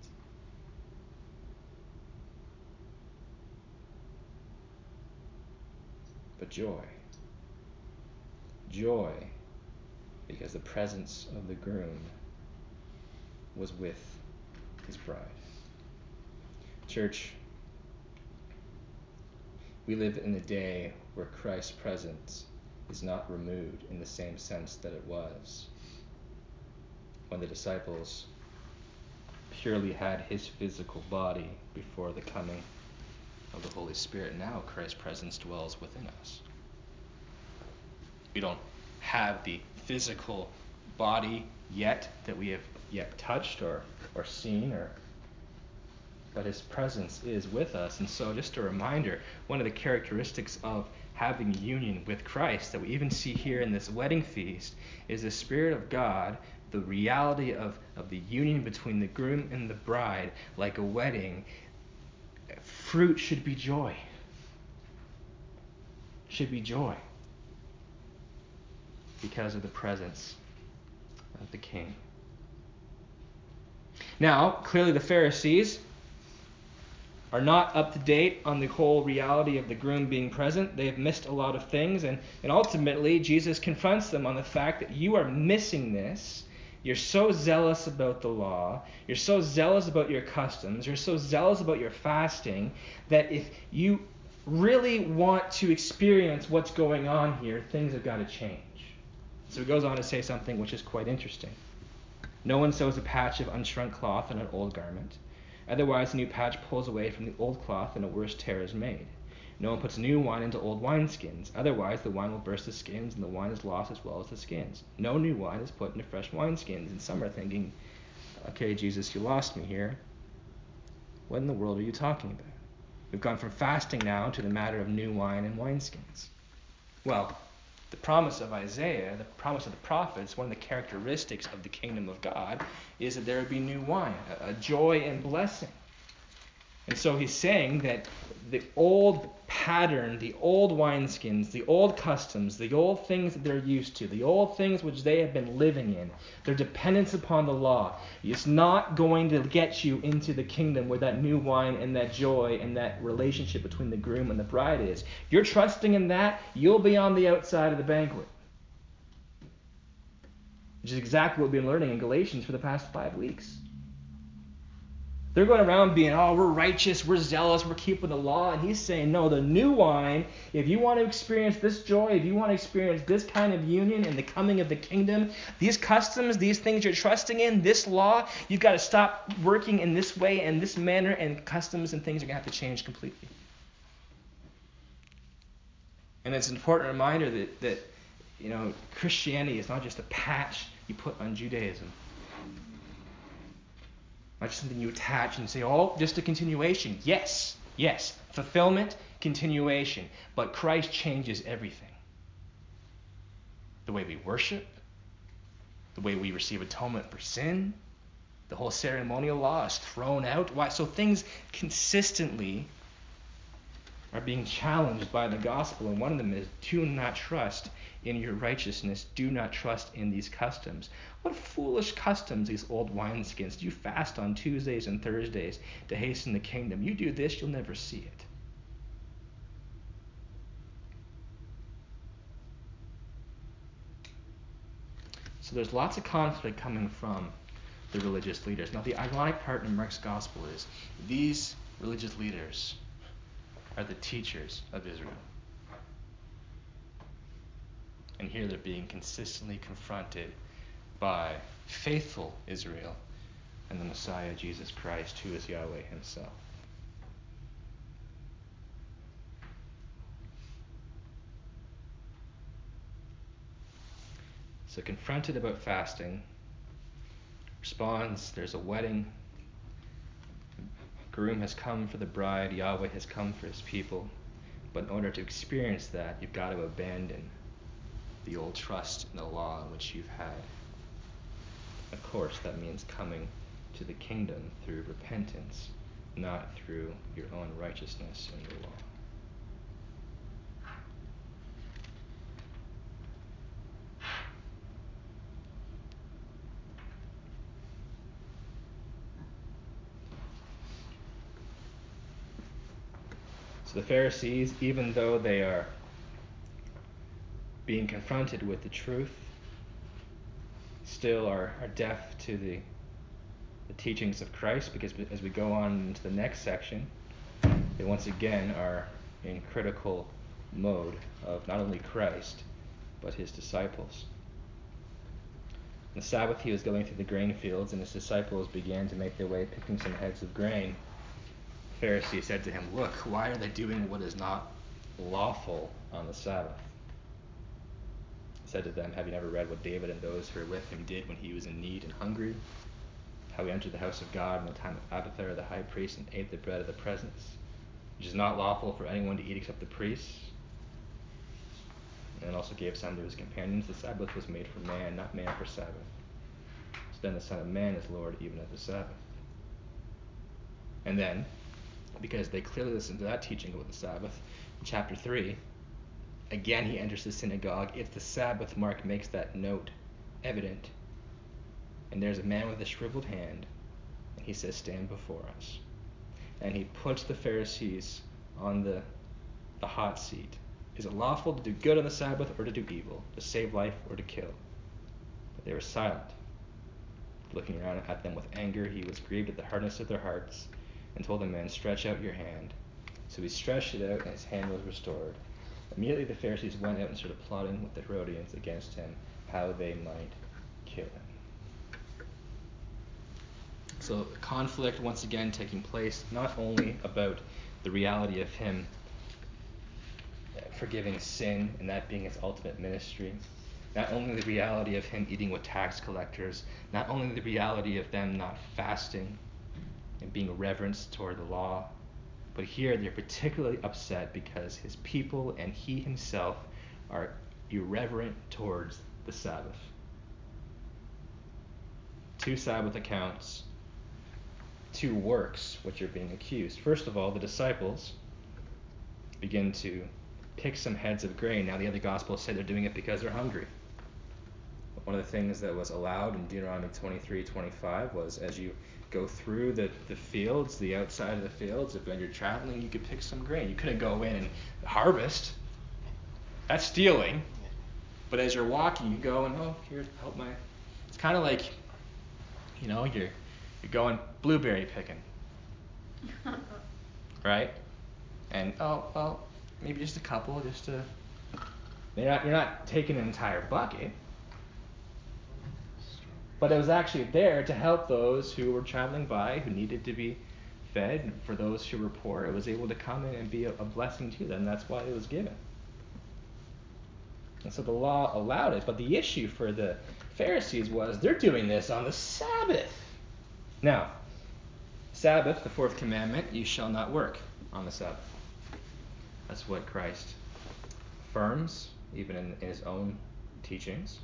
But joy. Joy, because the presence of the groom was with his bride. Church, we live in a day where Christ's presence is not removed in the same sense that it was when the disciples purely had his physical body before the coming of the Holy Spirit. Now Christ's presence dwells within us. We don't have the physical body yet that we have yet touched or, or seen or but his presence is with us. And so just a reminder, one of the characteristics of having union with Christ that we even see here in this wedding feast is the Spirit of God, the reality of, of the union between the groom and the bride, like a wedding. Fruit should be joy. Should be joy because of the presence of the King. Now, clearly, the Pharisees are not up to date on the whole reality of the groom being present. They have missed a lot of things. And, and ultimately, Jesus confronts them on the fact that you are missing this. You're so zealous about the law. You're so zealous about your customs. You're so zealous about your fasting that if you really want to experience what's going on here, things have got to change. So he goes on to say something which is quite interesting. No one sews a patch of unshrunk cloth on an old garment. Otherwise, the new patch pulls away from the old cloth, and a worse tear is made. No one puts new wine into old wineskins. Otherwise, the wine will burst the skins, and the wine is lost as well as the skins. No new wine is put into fresh wineskins. And some are thinking, okay, Jesus, you lost me here. What in the world are you talking about? We've gone from fasting now to the matter of new wine and wineskins. Well, the promise of Isaiah, the promise of the prophets, one of the characteristics of the kingdom of God is that there would be new wine, a, joy and blessing. And so he's saying that the old pattern, the old wineskins, the old customs, the old things that they're used to, the old things which they have been living in, their dependence upon the law, is not going to get you into the kingdom where that new wine and that joy and that relationship between the groom and the bride is. You're trusting in that, you'll be on the outside of the banquet. Which is exactly what we've been learning in Galatians for the past five weeks. They're going around being, oh, we're righteous, we're zealous, we're keeping the law. And he's saying, no, the new wine, if you want to experience this joy, if you want to experience this kind of union and the coming of the kingdom, these customs, these things you're trusting in, this law, you've got to stop working in this way and this manner, and customs and things are going to have to change completely. And it's an important reminder that, that you know, Christianity is not just a patch you put on Judaism. Not just something you attach and say, oh, just a continuation. Yes, yes. Fulfillment, continuation. But Christ changes everything. The way we worship, the way we receive atonement for sin, the whole ceremonial law is thrown out. Why? So things consistently are being challenged by the gospel, and one of them is do not trust in your righteousness. Do not trust in these customs. What foolish customs, these old wineskins. You fast on Tuesdays and Thursdays to hasten the kingdom. You do this, you'll never see it. So there's lots of conflict coming from the religious leaders. Now, the ironic part in Mark's gospel is these religious leaders are the teachers of Israel. And here they're being consistently confronted by faithful Israel and the Messiah, Jesus Christ, who is Yahweh Himself. So, confronted about fasting, responds, There's a wedding. Groom has come for the bride, Yahweh has come for his people. But in order to experience that, you've got to abandon the old trust in the law which you've had. Of course, that means coming to the kingdom through repentance, not through your own righteousness in the law. Pharisees, even though they are being confronted with the truth, still are, are deaf to the, the teachings of Christ because as we go on into the next section, they once again are in critical mode of not only Christ, but his disciples. On the Sabbath, he was going through the grain fields, and his disciples began to make their way picking some heads of grain. Pharisee said to him, Look, why are they doing what is not lawful on the Sabbath? He said to them, Have you never read what David and those who were with him did when he was in need and hungry? How he entered the house of God in the time of Abiathar the high priest and ate the bread of the presence, which is not lawful for anyone to eat except the priests. And also gave some to his companions. The Sabbath was made for man, not man for Sabbath. So then the Son of Man is Lord even of the Sabbath. And then, because they clearly listened to that teaching about the Sabbath, in chapter 3, Again, he enters the synagogue. If the Sabbath mark makes that note evident. And there's a man with a shriveled hand, and he says, Stand before us. And he puts the Pharisees on the, the hot seat. Is it lawful to do good on the Sabbath or to do evil, to save life or to kill? But they were silent. Looking around at them with anger, he was grieved at the hardness of their hearts and told the man, Stretch out your hand. So he stretched it out, and his hand was restored. Immediately the Pharisees went out and started plotting with the Herodians against him, how they might kill him. So, conflict once again taking place, not only about the reality of Him forgiving sin and that being His ultimate ministry, not only the reality of Him eating with tax collectors, not only the reality of them not fasting and being reverenced toward the law, but here they're particularly upset because His people and He Himself are irreverent towards the Sabbath. Two Sabbath accounts two works which are being accused. First of all, the disciples begin to pick some heads of grain. Now, the other Gospels say they're doing it because they're hungry. One of the things that was allowed in Deuteronomy 23 25 was as you go through the, the fields, the outside of the fields, if when you're traveling, you could pick some grain. You couldn't go in and harvest. That's stealing. But as you're walking, you go and, oh, here, help my. It's kind of like, you know, you're you're going blueberry picking. right? And oh well, maybe just a couple, just to. You're not, you're not taking an entire bucket. But it was actually there to help those who were traveling by, who needed to be fed. For those who were poor, it was able to come in and be a, a blessing to them. That's why it was given. And so the law allowed it. But the issue for the Pharisees was they're doing this on the Sabbath. Now, Sabbath, the fourth commandment, you shall not work on the Sabbath. That's what Christ affirms, even in, in his own teachings.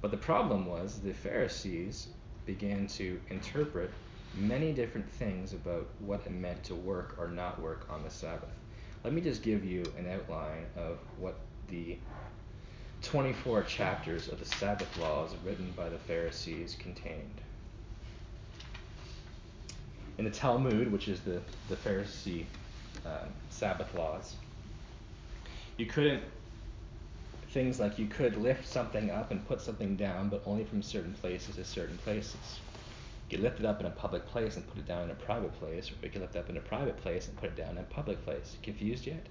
But the problem was the Pharisees began to interpret many different things about what it meant to work or not work on the Sabbath. Let me just give you an outline of what the 24 chapters of the Sabbath laws written by the Pharisees contained in the Talmud, which is the, the Pharisee um, Sabbath laws, you couldn't, things like you could lift something up and put something down, but only from certain places to certain places. You could lift it up in a public place and put it down in a private place, or you could lift it up in a private place and put it down in a public place. Confused yet?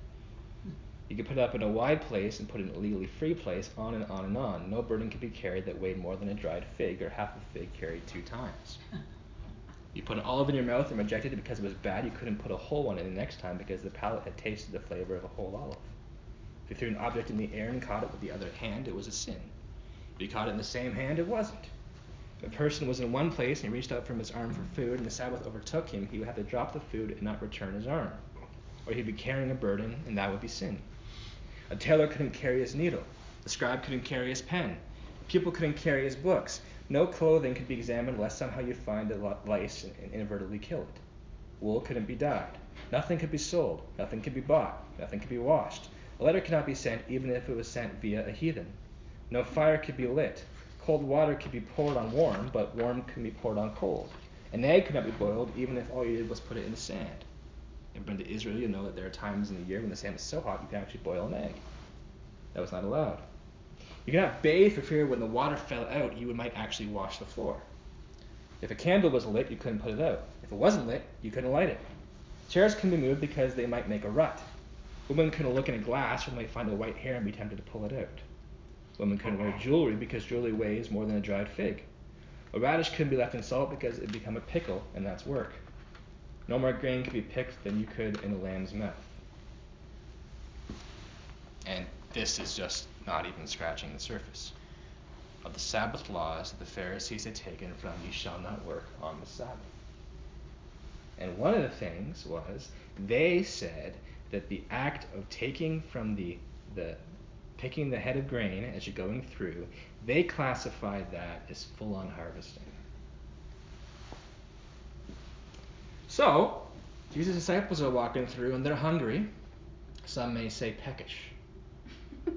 You could put it up in a wide place and put it in a legally free place, on and on and on. No burden could be carried that weighed more than a dried fig or half a fig carried two times. You put an olive in your mouth and rejected it because it was bad. You couldn't put a whole one in the next time because the palate had tasted the flavor of a whole olive. If you threw an object in the air and caught it with the other hand, it was a sin. If he caught it in the same hand, it wasn't. If a person was in one place and he reached out from his arm for food and the Sabbath overtook him, he would have to drop the food and not return his arm. Or he'd be carrying a burden, and that would be sin. A tailor couldn't carry his needle. The scribe couldn't carry his pen. People couldn't carry his books. No clothing could be examined unless somehow you find a lice and inadvertently kill it. Wool couldn't be dyed. Nothing could be sold. Nothing could be bought. Nothing could be washed. A letter cannot be sent even if it was sent via a heathen. No fire could be lit. Cold water could be poured on warm, but warm can be poured on cold. An egg could not be boiled even if all you did was put it in the sand. You've been to Israel, you know that there are times in the year when the sand is so hot you can actually boil an egg. That was not allowed. You cannot bathe for fear when the water fell out, you might actually wash the floor. If a candle was lit, you couldn't put it out. If it wasn't lit, you couldn't light it. Chairs can be moved because they might make a rut. Women couldn't look in a glass or they find a white hair and be tempted to pull it out. Women couldn't wear jewelry because jewelry weighs more than a dried fig. A radish couldn't be left in salt because it would become a pickle, and that's work. No more grain could be picked than you could in a lamb's mouth. And this is just not even scratching the surface of the Sabbath laws that the Pharisees had taken from you shall not work on the Sabbath. And one of the things was they said that the act of taking from the, the picking the head of grain as you're going through, they classified that as full on harvesting. So, Jesus' disciples are walking through and they're hungry. Some may say peckish.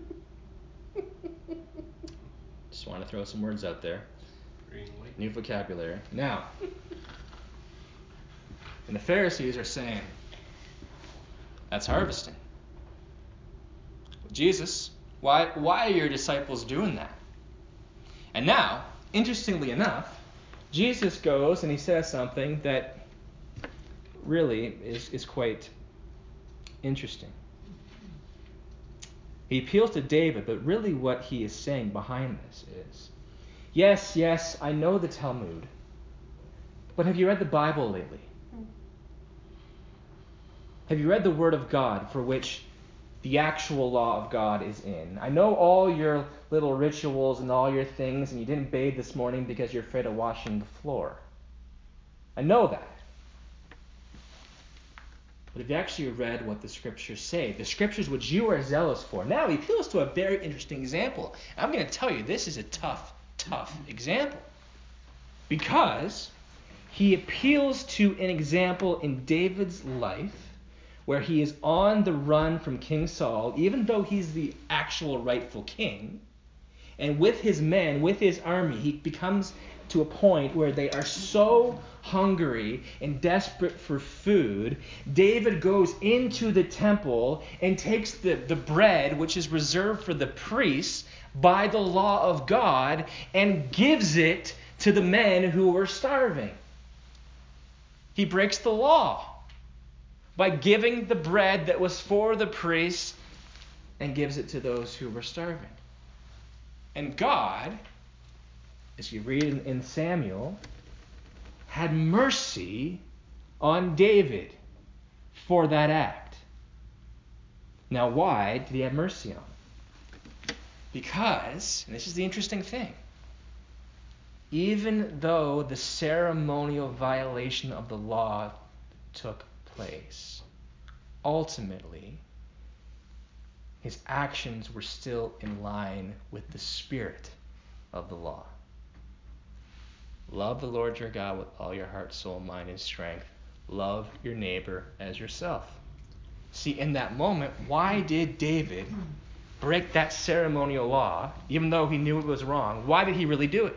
Just want to throw some words out there. New vocabulary. Now, and the Pharisees are saying, that's harvesting. Jesus, why, why are your disciples doing that? And now, interestingly enough, Jesus goes and he says something that really is, is quite interesting. He appeals to David, but really what he is saying behind this is yes, yes, I know the Talmud, But have you read the Bible lately? Have you read the Word of God for which the actual law of God is in? I know all your little rituals and all your things, and you didn't bathe this morning because you're afraid of washing the floor. I know that. But have you actually read what the scriptures say? The scriptures which you are zealous for. Now he appeals to a very interesting example. I'm going to tell you this is a tough, tough example. Because he appeals to an example in David's life where he is on the run from King Saul, even though he's the actual rightful king. And with his men, with his army, he becomes to a point where they are so hungry and desperate for food, David goes into the temple and takes the, the bread, which is reserved for the priests by the law of God, and gives it to the men who were starving. He breaks the law by giving the bread that was for the priests and gives it to those who were starving. And God as you read in, Samuel, had mercy on David for that act. Now, why did he have mercy on? Because, and this is the interesting thing, even though the ceremonial violation of the law took place, ultimately, his actions were still in line with the spirit of the law. Love the Lord your God with all your heart, soul, mind, and strength. Love your neighbor as yourself. See, in that moment, why did David break that ceremonial law, even though he knew it was wrong? Why did he really do it?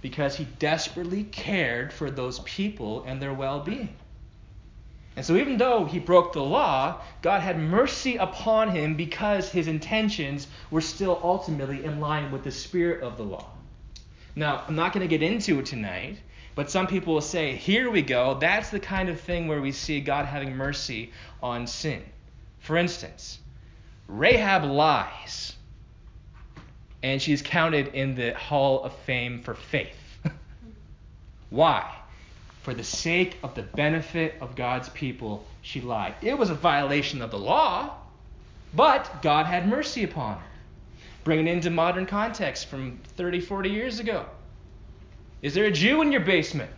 Because he desperately cared for those people and their well being. And so, even though he broke the law, God had mercy upon him because his intentions were still ultimately in line with the spirit of the law. Now, I'm not going to get into it tonight, but some people will say, here we go. That's the kind of thing where we see God having mercy on sin. For instance, Rahab lies, and she's counted in the Hall of Fame for faith. Why? For the sake of the benefit of God's people, she lied. It was a violation of the law, but God had mercy upon her. Bring it into modern context from 30, 40 years ago. Is there a Jew in your basement?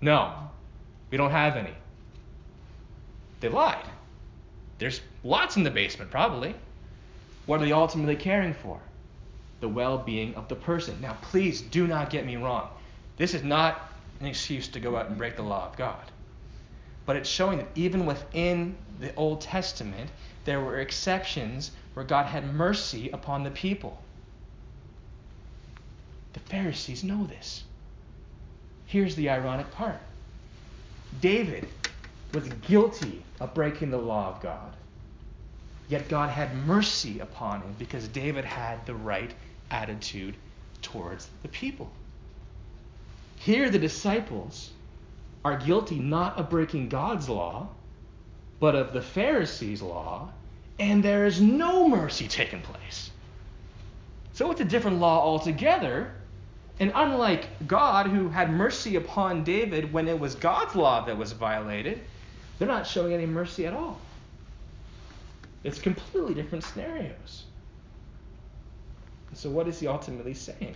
No, we don't have any. They lied. There's lots in the basement, probably. What are they ultimately caring for? The well being of the person. Now, please do not get me wrong. This is not an excuse to go out and break the law of God. But it's showing that even within the Old Testament, there were exceptions where God had mercy upon the people. The Pharisees know this. Here's the ironic part David was guilty of breaking the law of God. Yet God had mercy upon him because David had the right attitude towards the people. Here, the disciples are guilty not of breaking God's law, but of the Pharisees' law, and there is no mercy taking place. So it's a different law altogether. And unlike God, who had mercy upon David when it was God's law that was violated, they're not showing any mercy at all. It's completely different scenarios. So, what is he ultimately saying?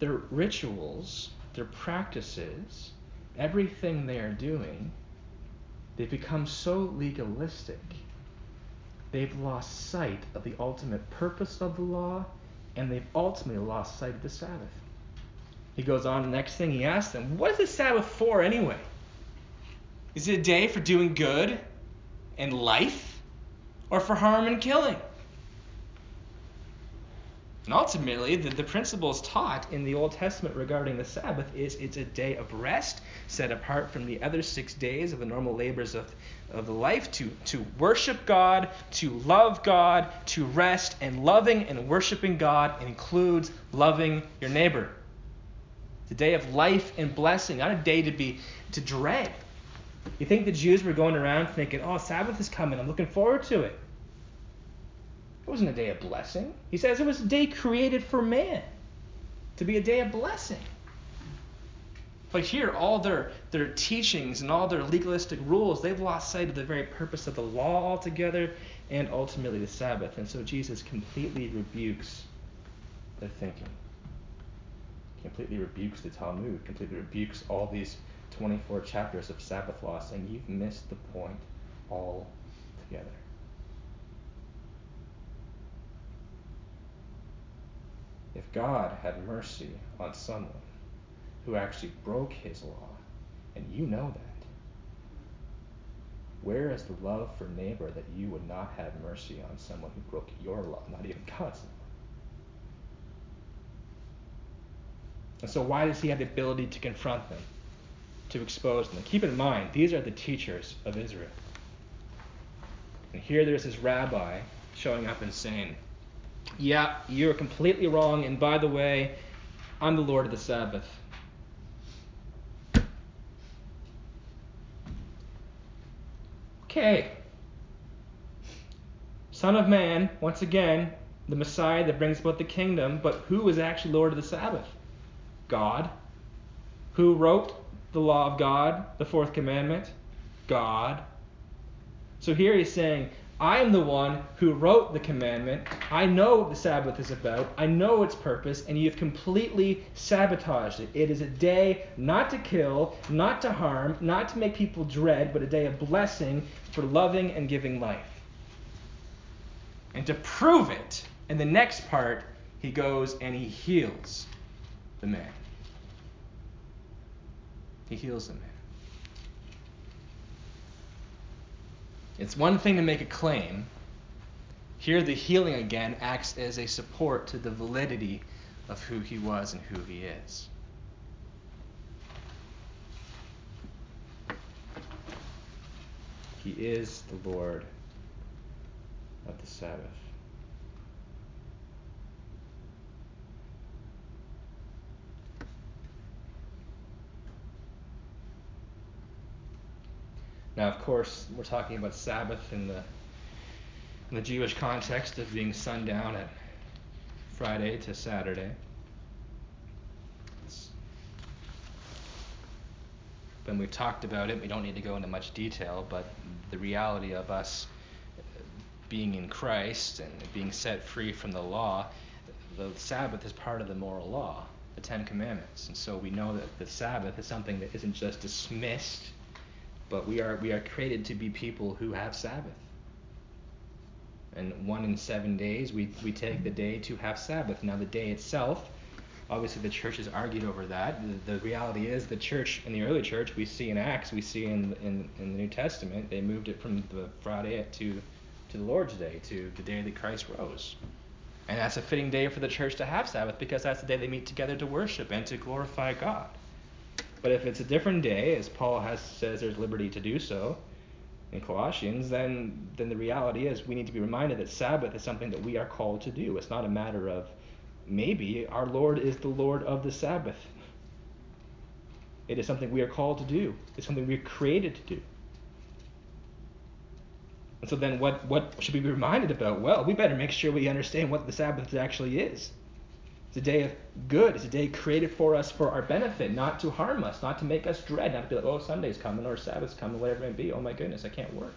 Their rituals, their practices, everything they are doing They've become so legalistic, they've lost sight of the ultimate purpose of the law, and they've ultimately lost sight of the Sabbath. He goes on, the next thing he asks them, What is the Sabbath for anyway? Is it a day for doing good and life, or for harm and killing? And ultimately, the, the principles taught in the Old Testament regarding the Sabbath is it's a day of rest set apart from the other six days of the normal labors of, of the life to, to worship God, to love God, to rest. And loving and worshiping God includes loving your neighbor. It's a day of life and blessing, not a day to be to dread. You think the Jews were going around thinking, oh, Sabbath is coming, I'm looking forward to it. It wasn't a day of blessing. He says it was a day created for man to be a day of blessing. But here, all their, their teachings and all their legalistic rules, they've lost sight of the very purpose of the law altogether and ultimately the Sabbath. And so Jesus completely rebukes their thinking. Completely rebukes the Talmud, completely rebukes all these 24 chapters of Sabbath law, saying, You've missed the point altogether. God had mercy on someone who actually broke his law, and you know that, where is the love for neighbor that you would not have mercy on someone who broke your law, not even God's law? And so, why does he have the ability to confront them, to expose them? Keep in mind, these are the teachers of Israel. And here there's this rabbi showing up and saying, Yeah, you're completely wrong, and by the way, I'm the Lord of the Sabbath. Okay. Son of Man, once again, the Messiah that brings about the kingdom, but who is actually Lord of the Sabbath? God. Who wrote the law of God, the fourth commandment? God. So here he's saying, I am the one who wrote the commandment. I know what the Sabbath is about. I know its purpose, and you've completely sabotaged it. It is a day not to kill, not to harm, not to make people dread, but a day of blessing for loving and giving life. And to prove it, in the next part, he goes and he heals the man. He heals the man. It's one thing to make a claim. Here, the healing again acts as a support to the validity of who he was and who he is. He is the Lord of the Sabbath. Now, of course, we're talking about Sabbath in the in the Jewish context of being sundown at Friday to Saturday. when we've talked about it, we don't need to go into much detail, but the reality of us uh, being in Christ and being set free from the law, the Sabbath is part of the moral law, the Ten Commandments. And so we know that the Sabbath is something that isn't just dismissed but we are we are created to be people who have Sabbath. And one in seven days, we, we take the day to have Sabbath. Now, the day itself, obviously, the church has argued over that. The, the reality is, the church, in the early church, we see in Acts, we see in, in, in the New Testament, they moved it from the Friday to, to the Lord's Day, to the day that Christ rose. And that's a fitting day for the church to have Sabbath because that's the day they meet together to worship and to glorify God. But if it's a different day, as Paul has says there's liberty to do so in Colossians, then then the reality is we need to be reminded that Sabbath is something that we are called to do. It's not a matter of maybe our Lord is the Lord of the Sabbath. It is something we are called to do. It's something we're created to do. And so then what, what should we be reminded about? Well, we better make sure we understand what the Sabbath actually is. It's a day of good. It's a day created for us for our benefit, not to harm us, not to make us dread, not to be like, oh, Sunday's coming or Sabbath's coming, whatever it may be. Oh my goodness, I can't work.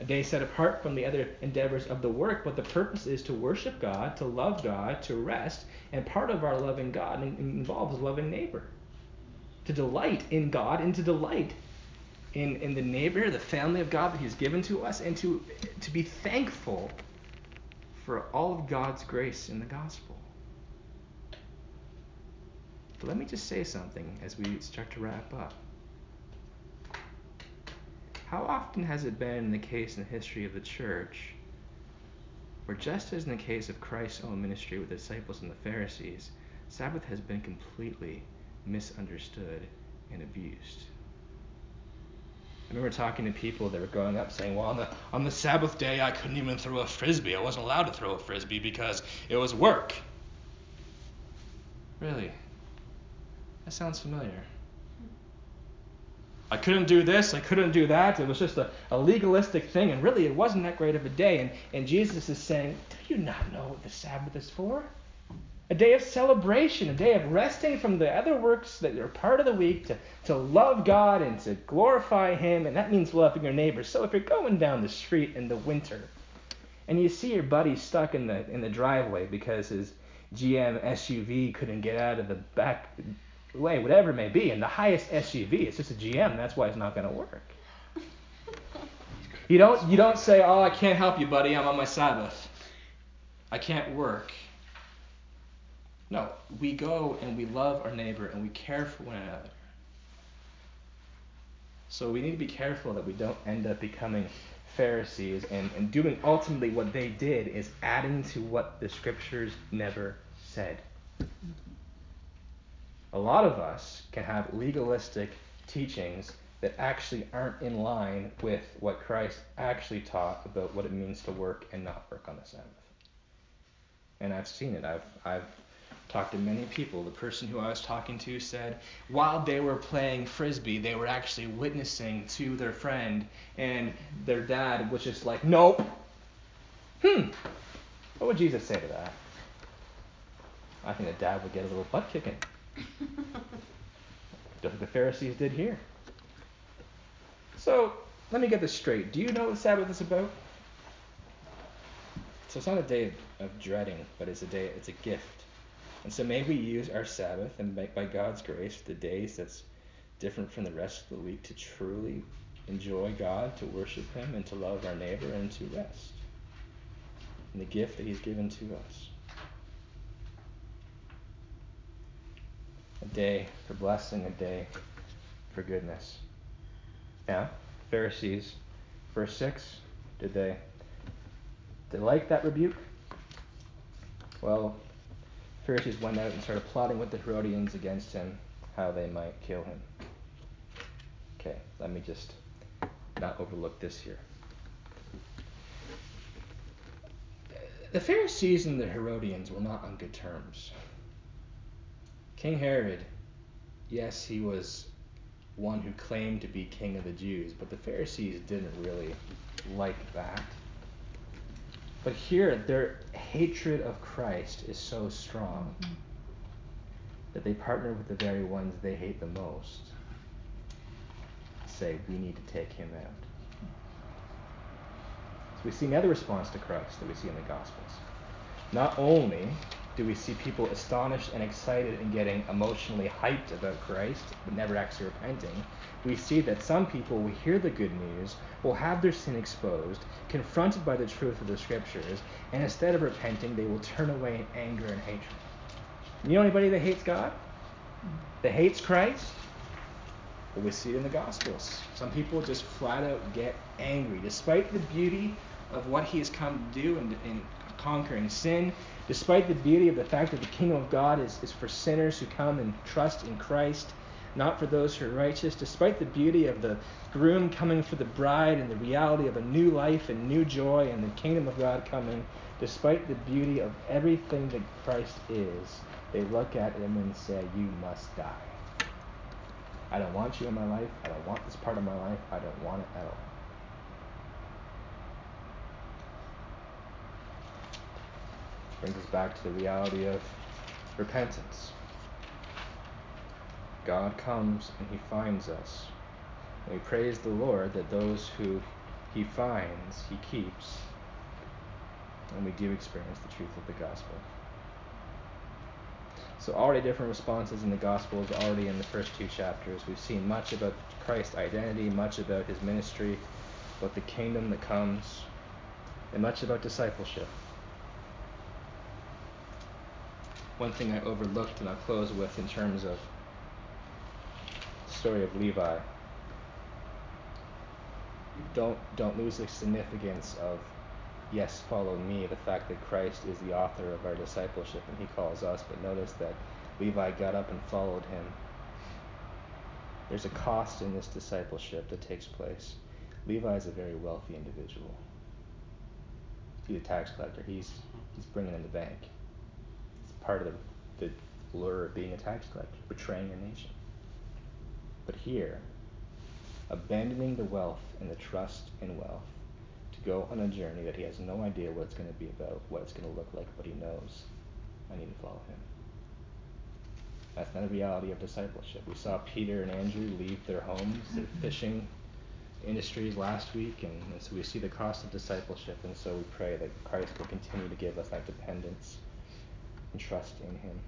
A day set apart from the other endeavors of the work, but the purpose is to worship God, to love God, to rest, and part of our loving God involves loving neighbor. To delight in God and to delight in, in the neighbor, the family of God that He's given to us, and to, to be thankful for all of God's grace in the gospel. But let me just say something as we start to wrap up. How often has it been the case in the history of the church where, just as in the case of Christ's own ministry with the disciples and the Pharisees, Sabbath has been completely misunderstood and abused? Remember talking to people that were growing up saying, well, on the, on the Sabbath day, I couldn't even throw a frisbee. I wasn't allowed to throw a frisbee because it was work. Really? That sounds familiar. I couldn't do this, I couldn't do that. It was just a, a legalistic thing, and really it wasn't that great of a day. And, and Jesus is saying, Do you not know what the Sabbath is for? A day of celebration, a day of resting from the other works that are part of the week to, to love God and to glorify Him, and that means loving your neighbor. So if you're going down the street in the winter and you see your buddy stuck in the in the driveway because his GM SUV couldn't get out of the back way, whatever it may be, and the highest SUV, it's just a GM, that's why it's not going to work. You don't you don't say, "Oh, I can't help you, buddy. I'm on my Sabbath. I can't work." No, we go and we love our neighbor and we care for one another. So we need to be careful that we don't end up becoming Pharisees and, and doing ultimately what they did is adding to what the scriptures never said. A lot of us can have legalistic teachings that actually aren't in line with what Christ actually taught about what it means to work and not work on the Sabbath. And I've seen it. I've I've talked to many people. The person who I was talking to said while they were playing frisbee, they were actually witnessing to their friend, and their dad was just like, "Nope." Hmm. What would Jesus say to that? I think the dad would get a little butt kicking. Just like the Pharisees did here. So let me get this straight. Do you know what the Sabbath is about? So it's not a day of dreading, but it's a day. It's a gift. And so may we use our Sabbath and by, by God's grace, the days that's different from the rest of the week to truly enjoy God, to worship Him, and to love our neighbor, and to rest in the gift that He's given to us. A day for blessing, a day for goodness. Now, Pharisees, verse 6, did they, did they like that rebuke? Well, Pharisees went out and started plotting with the Herodians against him, how they might kill him. Okay, let me just not overlook this here. The Pharisees and the Herodians were not on good terms. King Herod, yes, he was one who claimed to be king of the Jews, but the Pharisees didn't really like that. But here, their hatred of Christ is so strong mm-hmm. that they partner with the very ones they hate the most. Say, we need to take him out. So we see another response to Christ that we see in the Gospels. Not only do we see people astonished and excited and getting emotionally hyped about Christ, but never actually repenting, we see that some people will hear the good news, will have their sin exposed, confronted by the truth of the scriptures, and instead of repenting, they will turn away in anger and hatred. You know anybody that hates God? That hates Christ? Well, we see it in the Gospels. Some people just flat out get angry, despite the beauty of what He has come to do in, in conquering sin, despite the beauty of the fact that the kingdom of God is, is for sinners who come and trust in Christ, not for those who are righteous, despite the beauty of the groom coming for the bride and the reality of a new life and new joy and the kingdom of God coming, despite the beauty of everything that Christ is, they look at him and say, You must die. I don't want you in my life. I don't want this part of my life. I don't want it at all. Brings us back to the reality of repentance. God comes and he finds us. And we praise the Lord that those who he finds, he keeps. And we do experience the truth of the gospel. So, already different responses in the Gospels, already in the first two chapters. We've seen much about Christ's identity, much about his ministry, about the kingdom that comes, and much about discipleship. One thing I overlooked and I'll close with in terms of the story of Levi. Don't don't lose the significance of yes, follow me, the fact that Christ is the author of our discipleship and he calls us, but notice that Levi got up and followed him. There's a cost in this discipleship that takes place. Levi is a very wealthy individual. He's a tax collector. He's he's bringing in the bank part of the, the lure of being a tax collector, betraying your nation. But here, abandoning the wealth and the trust in wealth to go on a journey that he has no idea what it's going to be about, what it's going to look like, but he knows I need to follow him. That's not a reality of discipleship. We saw Peter and Andrew leave their homes, their mm-hmm. fishing industries last week, and, and, so we see the cost of discipleship, and so we pray that Christ will continue to give us that dependence and trust in Him.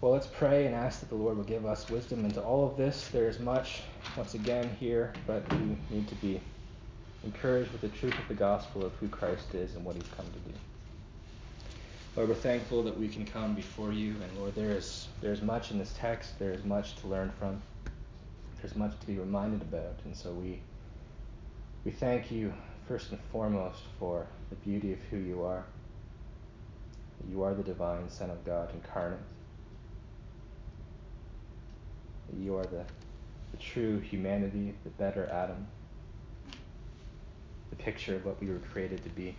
Well, let's pray and ask that the Lord will give us wisdom into all of this. There is much, once again, here, but we need to be encouraged with the truth of the gospel of who Christ is and what He's come to do. Lord, we're thankful that we can come before you, and Lord, there is there's much in this text. There is much to learn from. There's much to be reminded about, and so we we thank you first and foremost for the beauty of who you are. You are the divine Son of God incarnate. You are the, the true humanity, the better Adam, the picture of what we were created to be,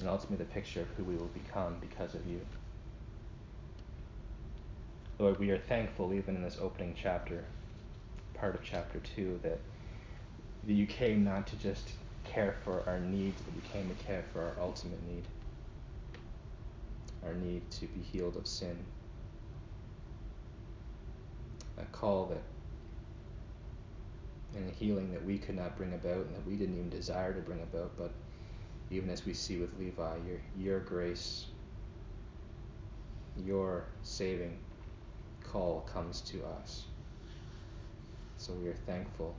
and ultimately the picture of who we will become because of you. Lord, we are thankful even in this opening chapter, part of chapter 2, that, that you came not to just care for our needs, but you came to care for our ultimate need our need to be healed of sin a call that and a healing that we could not bring about and that we didn't even desire to bring about, but even as we see with Levi, your your grace, your saving call comes to us. So we are thankful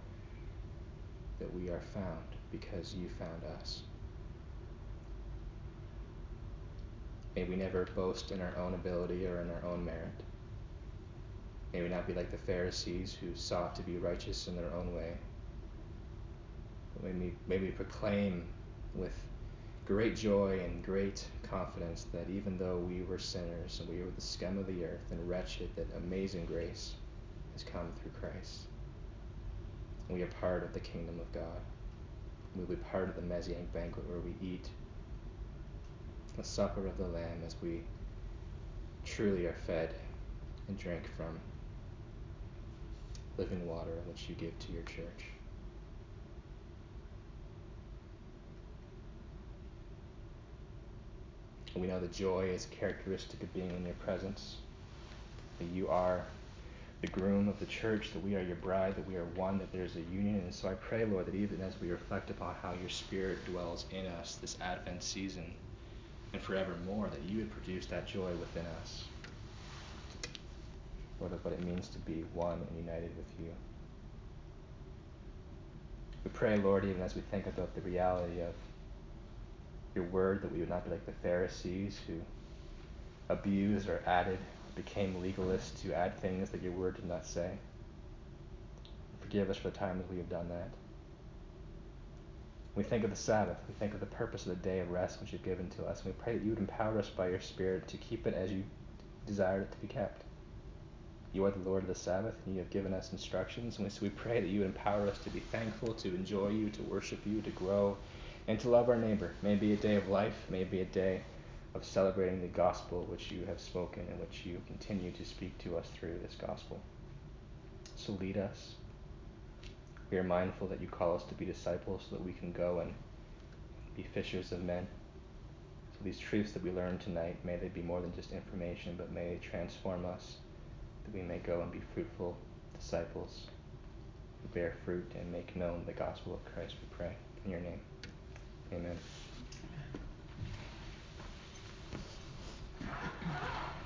that we are found because you found us. May we never boast in our own ability or in our own merit. May we not be like the Pharisees who sought to be righteous in their own way. May we, may we proclaim with great joy and great confidence that even though we were sinners and we were the scum of the earth and wretched, that amazing grace has come through Christ. We are part of the kingdom of God. We'll be part of the Messianic banquet where we eat the supper of the Lamb as we truly are fed and drink from living water which you give to your church. We know the joy is characteristic of being in your presence, that you are the groom of the church, that we are your bride, that we are one, that there's a union. And so I pray, Lord, that even as we reflect upon how your Spirit dwells in us this Advent season and forevermore, that you would produce that joy within us. Lord, of what it means to be one and united with you. We pray, Lord, even as we think about the reality of your word, that we would not be like the Pharisees who abused or added, became legalists to add things that your word did not say. Forgive us for the times we have done that. We think of the Sabbath. We think of the purpose of the day of rest which you've given to us. We pray that you would empower us by your Spirit to keep it as you desired it to be kept. You are the Lord of the Sabbath, and you have given us instructions. And so we pray that you would empower us to be thankful, to enjoy you, to worship you, to grow, and to love our neighbor. May it be a day of life, may it be a day of celebrating the gospel which you have spoken and which you continue to speak to us through this gospel. So lead us. We are mindful that you call us to be disciples so that we can go and be fishers of men. So these truths that we learn tonight, may they be more than just information, but may they transform us that we may go and be fruitful disciples who bear fruit and make known the gospel of Christ, we pray. In your name. Amen.